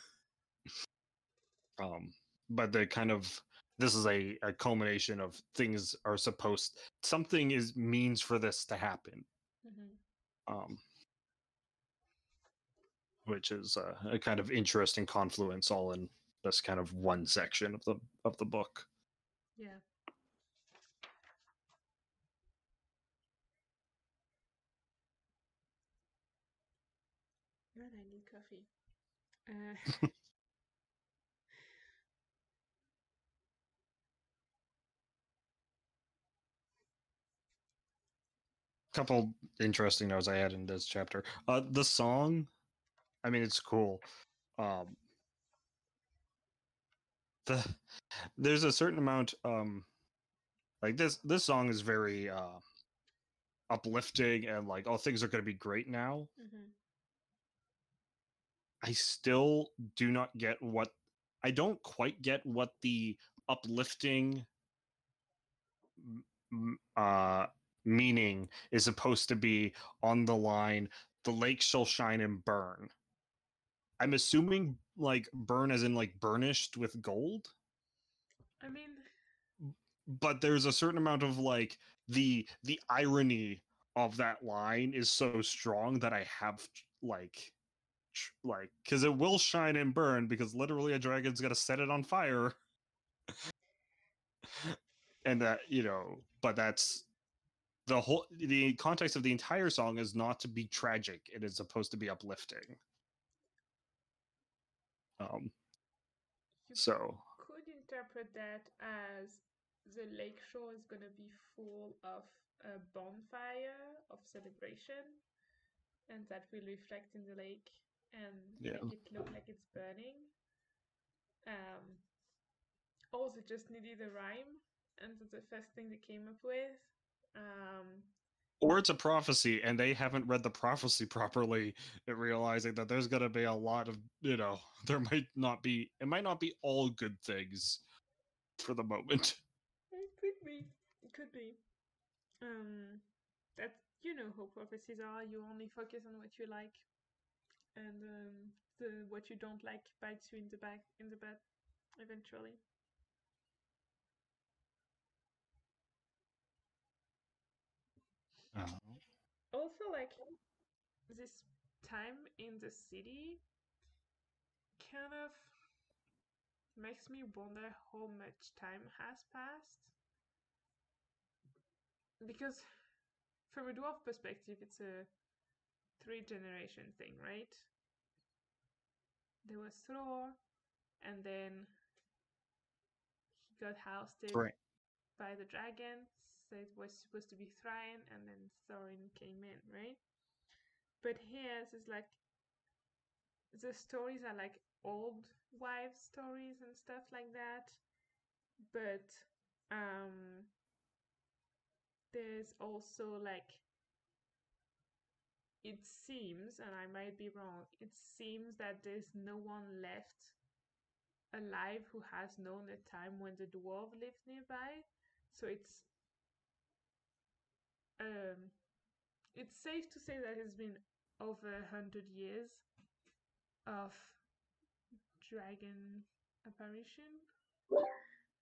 S2: um but the kind of this is a, a culmination of things are supposed something is means for this to happen
S1: Mhm.
S2: um which is a, a kind of interesting confluence all in this kind of one section of the of the book
S1: Yeah. God, I need coffee. Uh,
S2: couple interesting notes I had in this chapter. Uh, the song, I mean, it's cool. Um, the there's a certain amount, um, like this. This song is very uh, uplifting and like, oh, things are gonna be great now.
S1: mhm.
S2: I still do not get what I don't quite get what the uplifting uh meaning is supposed to be on the line the lake shall shine and burn. I'm assuming like burn as in like burnished with gold,
S1: I mean,
S2: but there's a certain amount of like the the irony of that line is so strong that I have like like because it will shine and burn because literally a dragon's gonna set it on fire. And that you know but that's the whole the context of the entire song is not to be tragic it is supposed to be uplifting. Um
S1: you
S2: so
S1: could interpret that as the lake shore is going to be full of a bonfire of celebration, and that will reflect in the lake and
S2: Yeah.
S1: make it look like it's burning. Um, they just needed a rhyme, and that's the first thing they came up with. Um,
S2: or it's a prophecy and they haven't read the prophecy properly realizing that there's going to be a lot of you know there might not be it might not be all good things for the moment
S1: It could be. It could be. Um, that you know how prophecies are. You only focus on what you like, and um, the what you don't like bites you in the back in the butt eventually. Also, like this time in the city kind of makes me wonder how much time has passed. Because from a dwarf perspective, it's a three generation thing, right? There was Thror, and then he got ousted
S2: right
S1: by the dragon, so it was supposed to be Thrain, and then Thorin came in, right? But here, it's like the stories are like old wives stories and stuff like that. But um, there's also like it seems, and I might be wrong, it seems that there's no one left alive who has known a time when the dwarf lived nearby. So it's um it's safe to say that it's been over a hundred years of dragon apparition.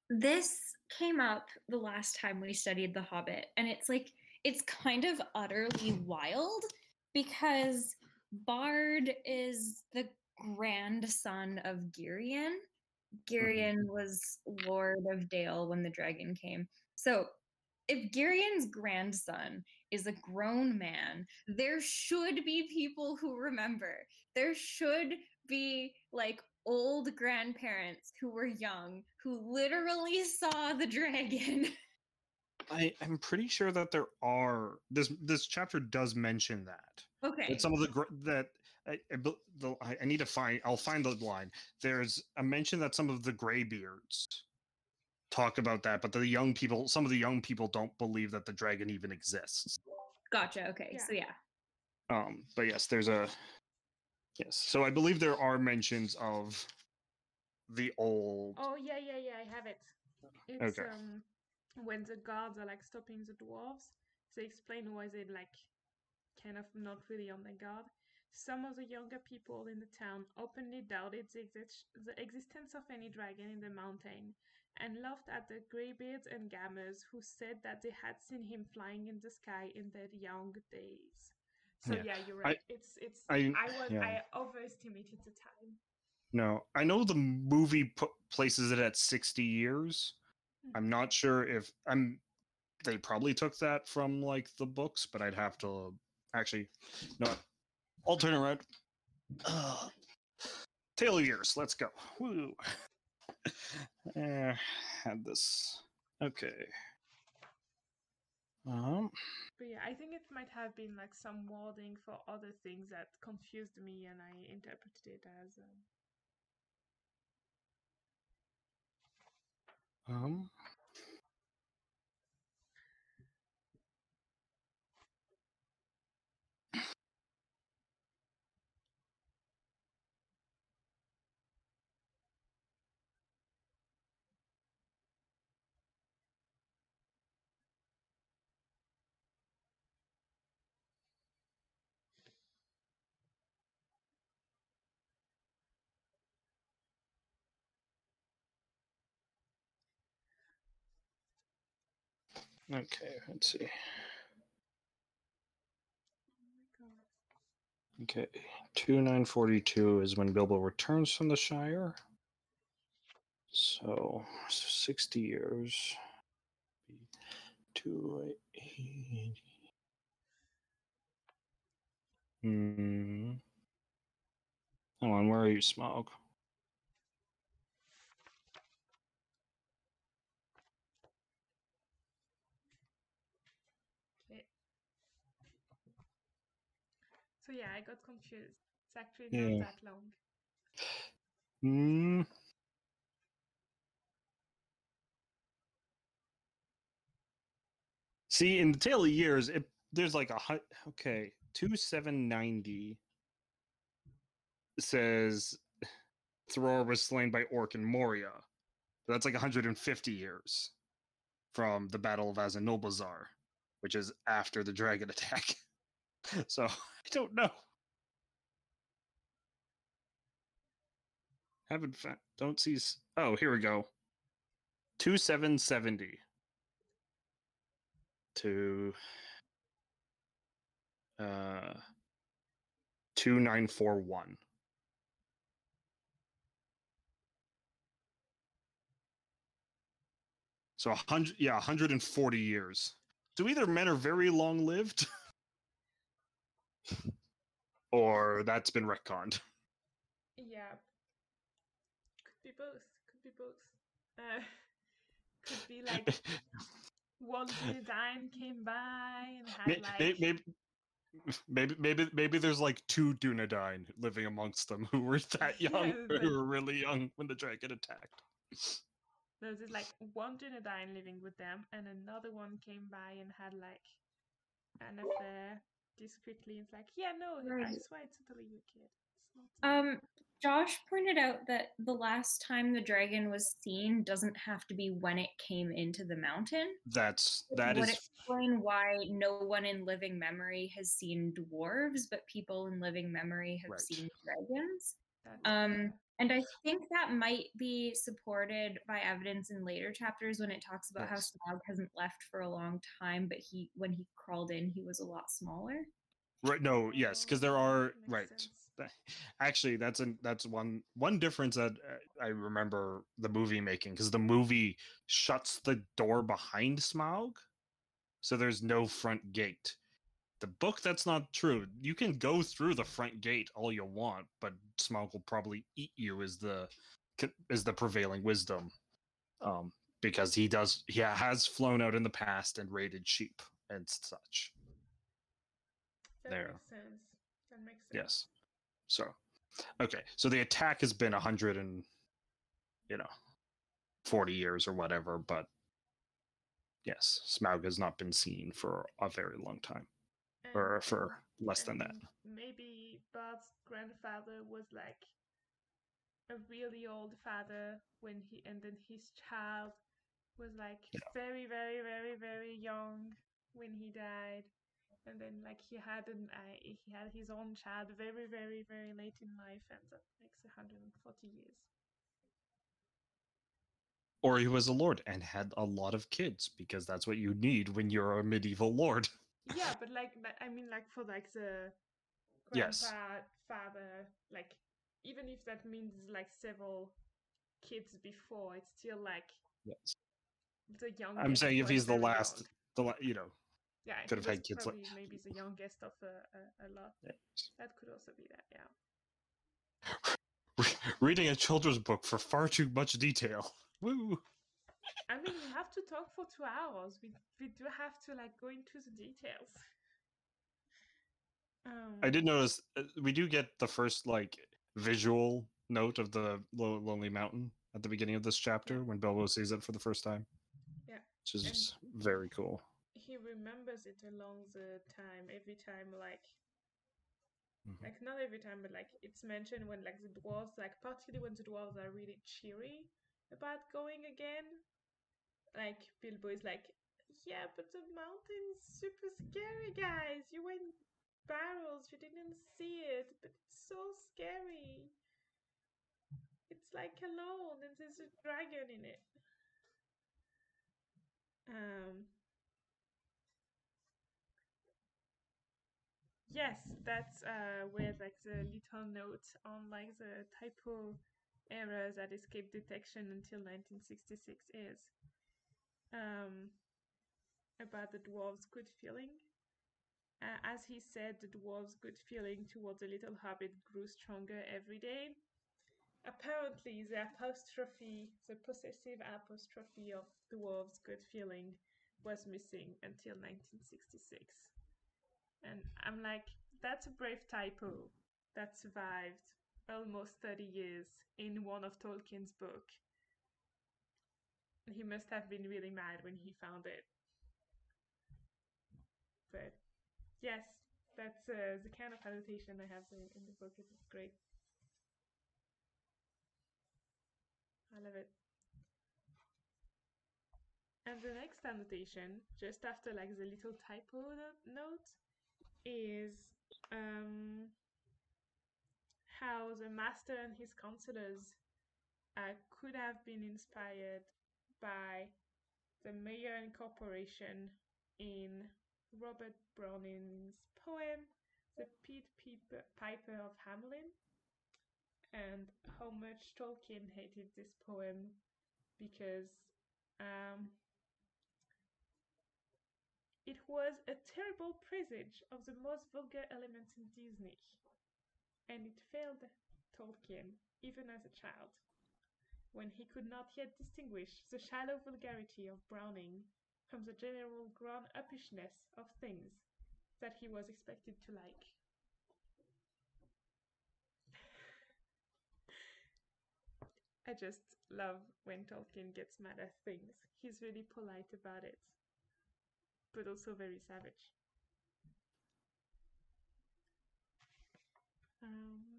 S4: This came up the last time we studied The Hobbit, and it's like it's kind of utterly wild because Bard is the grandson of Girion. Mm-hmm. Girion was Lord of Dale when the dragon came. So if Girion's grandson is a grown man, there should be people who remember. There should be like old grandparents who were young who literally saw the dragon.
S2: I, I'm pretty sure that there are this this chapter does mention that.
S4: okay.
S2: That some of the that I, I, the, I I need to find I'll find the line. There's a mention that some of the graybeards talk about that, but the young people, some of the young people don't believe that the dragon even exists.
S4: Gotcha. Okay.
S1: Yeah.
S4: So yeah.
S2: Um, but yes, there's a yes. So I believe there are mentions of the old.
S1: Oh yeah, yeah, yeah, I have it. It's
S2: Okay.
S1: um when the guards are like stopping the dwarves, they explain why they like kind of not really on their guard. Some of the younger people in the town openly doubted the, exist- the existence of any dragon in the mountain and laughed at the greybeards and gammers who said that they had seen him flying in the sky in their young days. So
S2: Yeah.
S1: yeah, you're
S2: I-
S1: right. it's it's
S2: I-
S1: I was
S2: yeah.
S1: I overestimated the time.
S2: No, I know the movie places it at 60 years.
S1: Mhm.
S2: I'm not sure if I'm. They probably took that from like the books, but I'd have to actually. No, I'll turn around. Uh, Tale of Years. Let's go. Woo. Eh, had this. Okay. Um.
S1: But yeah, I think it might have been like some wording for other things that confused me and I interpreted it as um,
S2: Um. Okay, let's see.
S1: oh.
S2: Okay, two nine forty two is when Bilbo returns from the Shire. So sixty years. Two eighty. Hmm. Hold on, where are you,
S1: Smaug? So yeah, I got confused. It's actually
S2: Yeah.
S1: not that long.
S2: Hmm. See, in the Tale of Years, it there's like a okay two seven ninety says Thror was slain by Orc in Moria. That's like 150 years from the Battle of Azanulbizar, which is after the dragon attack. so I don't know. Haven't found. Don't see. s- Oh, here we go. Two seven seventy. To. Uh. Two nine four one. So a hundred, yeah, hundred and forty years. So either men are very long lived, or that's been retconned.
S1: Yeah. Could be both. Could be both. Uh, could be like one design came by and had
S2: May-
S1: like
S2: may- maybe, maybe, maybe, maybe there's like two Dunedain living amongst them who were that young,
S1: Yeah, but-
S2: who were really young when the dragon attacked.
S1: There's this like one Dunedain living with them, and another one came by and had like an affair discreetly. It's like, yeah, no, I
S4: Right.
S1: swear it's totally your kid.
S4: Um, Josh pointed out that the last time the dragon was seen doesn't have to be when it came into the mountain.
S2: That's
S4: Which
S2: that
S4: would
S2: is
S4: explain why no one in living memory has seen dwarves, but people in living memory have
S2: Right.
S4: seen dragons. Um, and I think that might be supported by evidence in later chapters when it talks about
S2: Yes.
S4: how Smaug hasn't left for a long time, but he when he crawled in, he was a lot smaller.
S2: right. No, yes, because there are right.
S1: sense.
S2: Actually, that's an that's one one difference that uh, I remember the movie making because the movie shuts the door behind Smaug, so there's no front gate. The book, that's not true. You can go through the front gate all you want, but Smaug will probably eat you. Is the is the prevailing wisdom, um, because he does he has flown out in the past and raided sheep and such.
S1: That
S2: there.
S1: makes sense. That makes sense.
S2: Yes. So, okay. So the attack has been a hundred and, you know, forty years or whatever. But yes, Smaug has not been seen for a very long time, or for less than that.
S1: Maybe Bard's grandfather was like a really old father when he, and then his child was like
S2: Yeah.
S1: very, very, very, very young when he died, and then like he had an, uh, he had his own child very, very, very late in life, and that makes 140 years.
S2: Or he was a lord and had a lot of kids because that's what you need when you're a medieval lord.
S1: yeah, but like but I mean, like for like the
S2: Yes.
S1: father, like even if that means like several kids before, it's still like
S2: Yes.
S1: the youngest.
S2: I'm saying if he's the last,
S1: young.
S2: the la- you know,
S1: yeah,
S2: could have had kids like-
S1: maybe the youngest of a, a, uh, a lot.
S2: yeah.
S1: That could also be that, yeah.
S2: reading a children's book for far too much detail. Woo!
S1: I mean, we have to talk for two hours. We we do have to like go into the details. Um,
S2: I did notice uh, we do get the first like visual note of the lo- lonely mountain at the beginning of this chapter when Bilbo sees it for the first time.
S1: Yeah,
S2: which is
S1: and-
S2: very cool.
S1: he remembers it along the time every time like
S2: Mhm.
S1: like not every time but like it's mentioned when like the dwarves like particularly when the dwarves are really cheery about going again like bilbo is like yeah but the mountain's super scary guys. You went barrels you didn't see it but it's so scary. It's like alone and there's a dragon in it. Um Yes, that's uh, where like the little note on like the typo errors at escape detection until 1966 is um, about the dwarves' good feeling. Uh, as he said, the dwarves' good feeling towards the little hobbit grew stronger every day. Apparently, the apostrophe, the possessive apostrophe of dwarves' good feeling, was missing until 1966. And I'm like, that's a brave typo that survived almost 30 years in one of Tolkien's book. He must have been really mad when he found it. But yes, that's uh, the kind of annotation I have in, in the book. It's great. I love it. And the next annotation, just after like the little typo note, is um, how the master and his counselors uh, could have been inspired by the mayor and corporation in Robert Browning's poem, The Pied Piper, of Hamelin, and how much Tolkien hated this poem because um, it was a terrible presage of the most vulgar elements in Disney, and it failed Tolkien even as a child, when he could not yet distinguish the shallow vulgarity of Browning from the general grown uppishness of things that he was expected to like. I just love when Tolkien gets mad at things. He's really polite about it but also very savage. Um,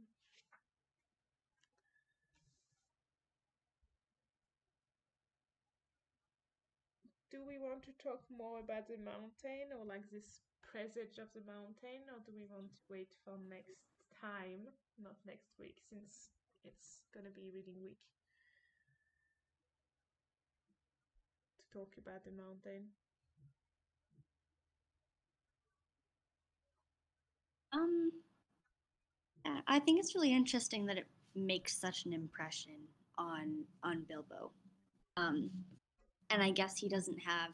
S1: do we want to talk more about the mountain or like this presage of the mountain, or do we want to wait for next time, not next week, since it's gonna be reading week? To talk about the mountain.
S3: Um, I think it's really interesting that it makes such an impression on on Bilbo. Um, and I guess he doesn't have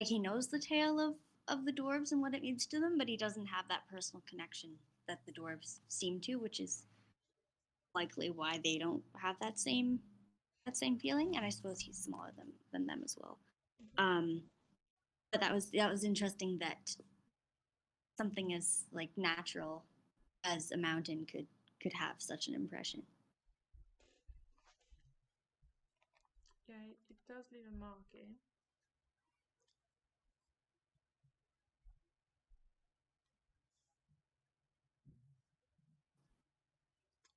S3: like he knows the tale of of the dwarves and what it means to them, but he doesn't have that personal connection that the dwarves seem to, which is likely why they don't have that same that same feeling. And I suppose he's smaller than than them as well. Um, but that was that was interesting that something as like natural as a mountain could could have such an impression.
S1: It does leave a mark, eh?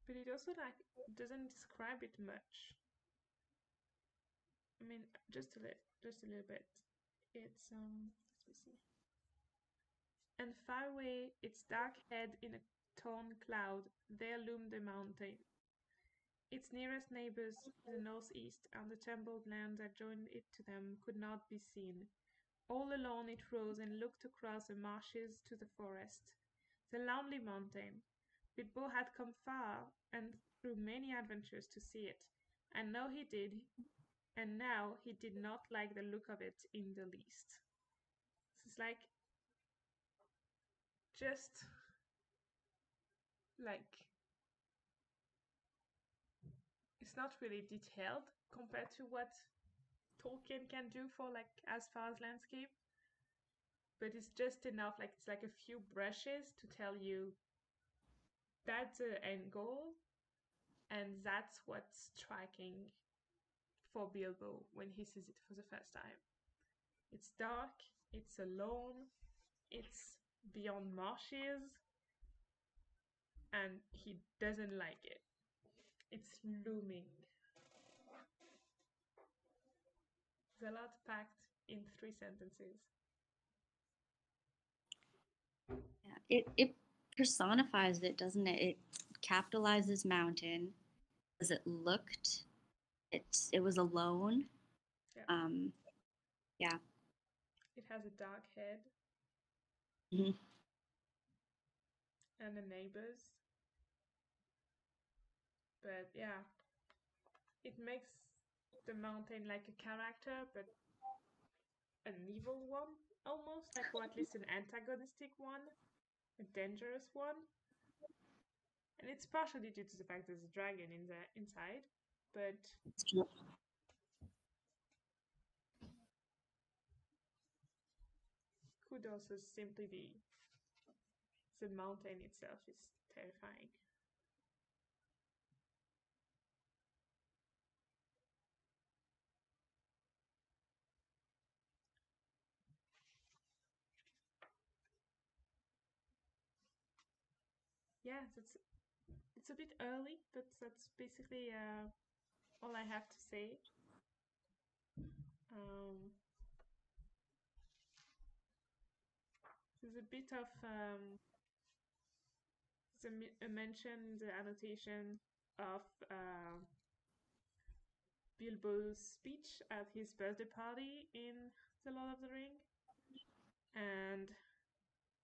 S1: But it also like doesn't describe it much. I mean, just a little, just a little bit. It's um, let me see. And far away, its dark head in a torn cloud, there loomed a mountain. Its nearest neighbors, to the northeast and the tumbled land that joined it to them, could not be seen. All alone it rose and looked across the marshes to the forest. The lonely mountain. Bilbo had come far and through many adventures to see it, and now he did, and now he did not like the look of it in the least. It's like just like it's not really detailed compared to what Tolkien can do for like as far as landscape. But it's just enough, like it's like a few brushes to tell you that's the end goal and that's what's striking for Bilbo when he sees it for the first time. It's dark, it's alone, it's beyond marshes, and he doesn't like it. It's looming. It's a lot packed in three sentences.
S3: Yeah, it it personifies it, doesn't it? It capitalizes mountain as it looked. It's it was alone.
S1: Yeah.
S3: Um, yeah.
S1: It has a dark head.
S3: Mhm.
S1: And the neighbors. But yeah, it makes the mountain like a character, but an evil one almost, like or at least an antagonistic one, a dangerous one. And it's partially due to the fact there's a dragon in the inside, but
S3: It's true.
S1: could also simply be the mountain itself is terrifying. Yeah, it's a bit early, but that's basically uh, all I have to say. Um, there's a bit of um, a, a mention the annotation of uh, Bilbo's speech at his birthday party in The Lord of the Ring, and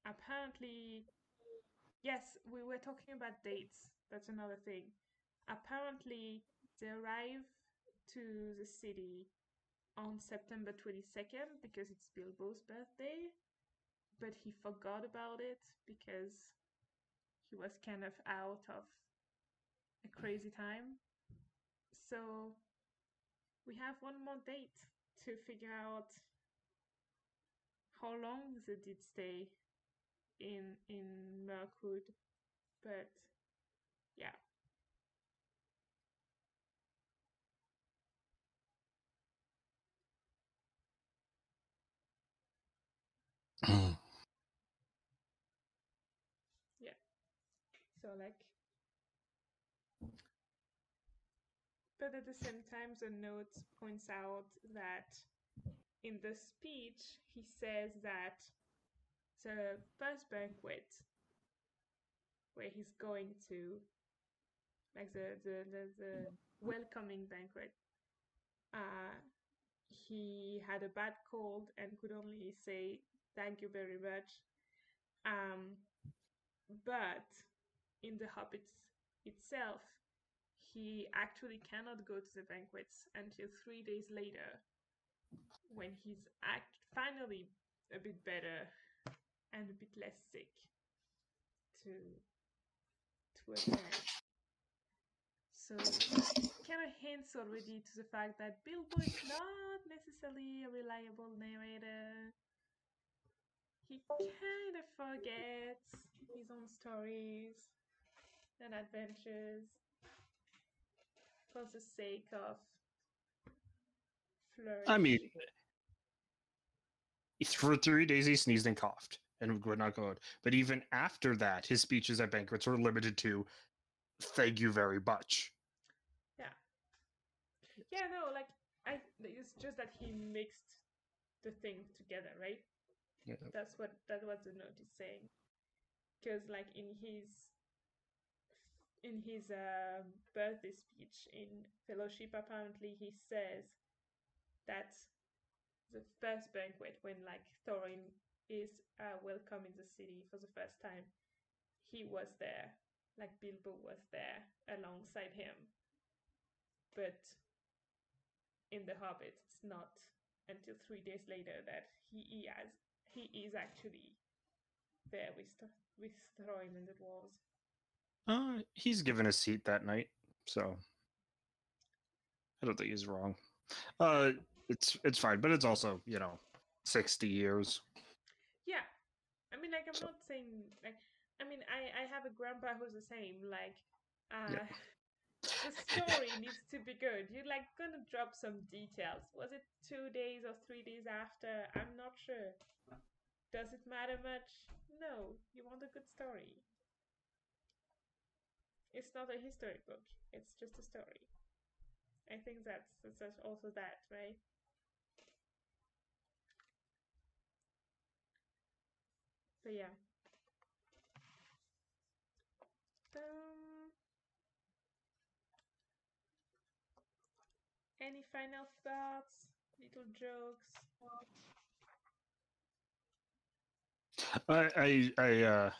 S1: apparently, yes, we were talking about dates. That's another thing. Apparently, they arrive to the city on September 22nd because it's Bilbo's birthday, but he forgot about it because he was kind of out of a crazy time. So we have one more date to figure out how long they did stay in in Mirkwood, but yeah. So like but at the same time the note points out that in the speech, he says that the first banquet where he's going to, like the the the, the welcoming banquet, uh, he had a bad cold and could only say thank you very much. Um, but in the Hobbits itself, he actually cannot go to the banquets until three days later, when he's act finally a bit better and a bit less sick to to attend. So kind of hints already to the fact that Bilbo is not necessarily a reliable narrator. He kind of forgets his own stories and adventures for the sake of flourish.
S2: I mean, for three days he sneezed and coughed and we're not go out. But even after that, his speeches at banquets were limited to "Thank you very much."
S1: yeah, yeah, no, like I, it's just that he mixed the thing together, right?
S2: Yeah.
S1: That's what that's what the note is saying. Because like in his in his uh, birthday speech in Fellowship, apparently he says that the first banquet when like Thorin is uh, welcome in the city for the first time, he was there, like Bilbo was there alongside him. But in The Hobbit, it's not until three days later that he, has he is actually there with Th- with Thorin and the dwarves.
S2: Uh, he's given a seat that night, so I don't think he's wrong. Uh, it's it's fine, but it's also you know sixty years.
S1: Mean, like I'm
S2: So-
S1: not saying like I mean I I have a grandpa who's the same. Like, uh,
S2: Yeah.
S1: the story needs to be good. You're like gonna drop some details. Was it two days or three days after? I'm not sure. Does it matter much? No. You want a good story. It's not a history book. It's just a story. I think that's that's also that, right? But yeah. Um, any final thoughts? Little jokes?
S2: I I, I uh,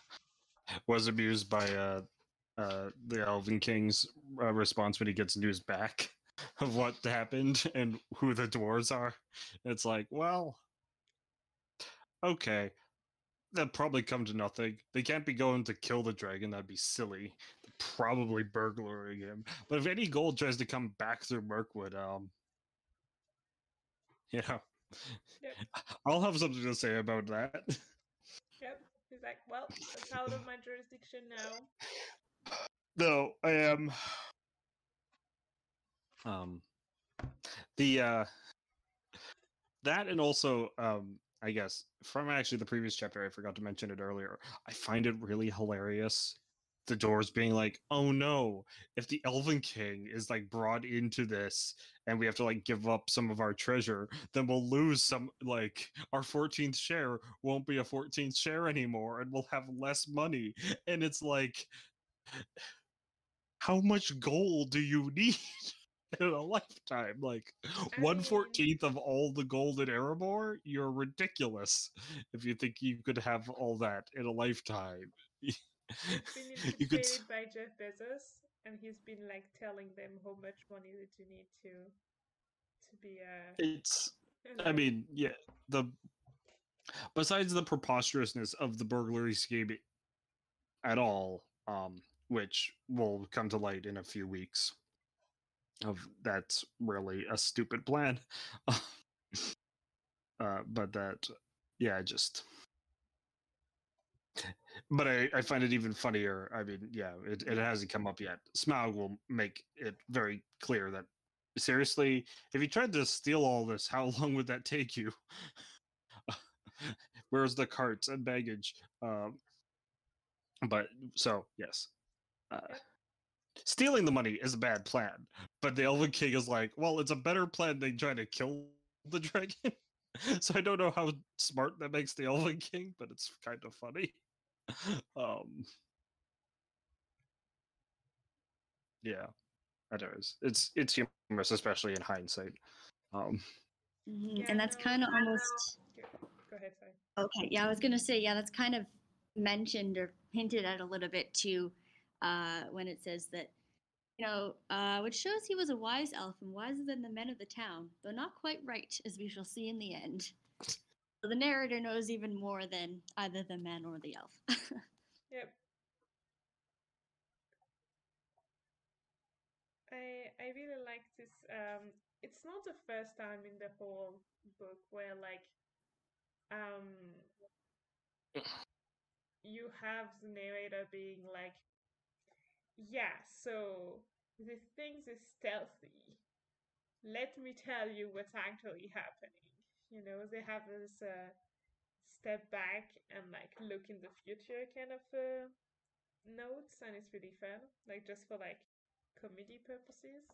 S2: was amused by uh, uh, the Elven King's uh, response when he gets news back of what happened and who the dwarves are. It's like, well, okay, that probably come to nothing. They can't be going to kill the dragon. That'd be silly. Probably burglaring him. But if any gold tries to come back through Mirkwood, um, you know,
S1: Yep.
S2: I'll have something to say about that.
S1: Yep. He's like, well, it's out of my jurisdiction now.
S2: No, I am. Um, the uh, that and also um, I guess from actually the previous chapter, I forgot to mention it earlier. I find it really hilarious. The doors being like, "Oh no! If the Elven King is like brought into this, and we have to like give up some of our treasure, then we'll lose some. Like our 14th share won't be a 14th share anymore, and we'll have less money." And it's like, how much gold do you need in a lifetime? Like one fourteenth of all the gold in Erebor? You're ridiculous if you think you could have all that in a lifetime. You could.
S1: infiltrated by Jeff Bezos, and he's been like telling them how much money that you need to to be uh.
S2: It's. I mean, yeah. The besides the preposterousness of the burglary scheme at all, um, which will come to light in a few weeks. Of that's really a stupid plan. uh, but that, yeah, just. But I, I find it even funnier. I mean, yeah, it, it hasn't come up yet. Smaug will make it very clear that seriously, if you tried to steal all this, how long would that take you? Where's the carts and baggage? Um, but so yes, uh, stealing the money is a bad plan. But the Elven King is like, well, it's a better plan than trying to kill the dragon.
S5: so I don't know how smart that makes the Elven King, but it's kind of funny. um, yeah, anyways, it's it's humorous, especially in hindsight. Um,
S3: Mhm,
S1: Yeah,
S3: and that's
S1: no,
S3: kind of
S1: I
S3: almost
S1: Okay, Go ahead, sorry.
S3: okay. Yeah, I was gonna say yeah, that's kind of mentioned or hinted at a little bit too, uh, when it says that you know, uh, which shows he was a wise elf and wiser than the men of the town, though not quite right, as we shall see in the end. So the narrator knows even more than either the man or the elf.
S1: Yep. I I really like this. Um, it's not the first time in the whole book where like, um, you have the narrator being like, yeah, so the things is stealthy. Let me tell you what's actually happening. You know, they have this uh, step back and like look in the future kind of uh, notes, and it's really fun. Like just for like comedy purposes.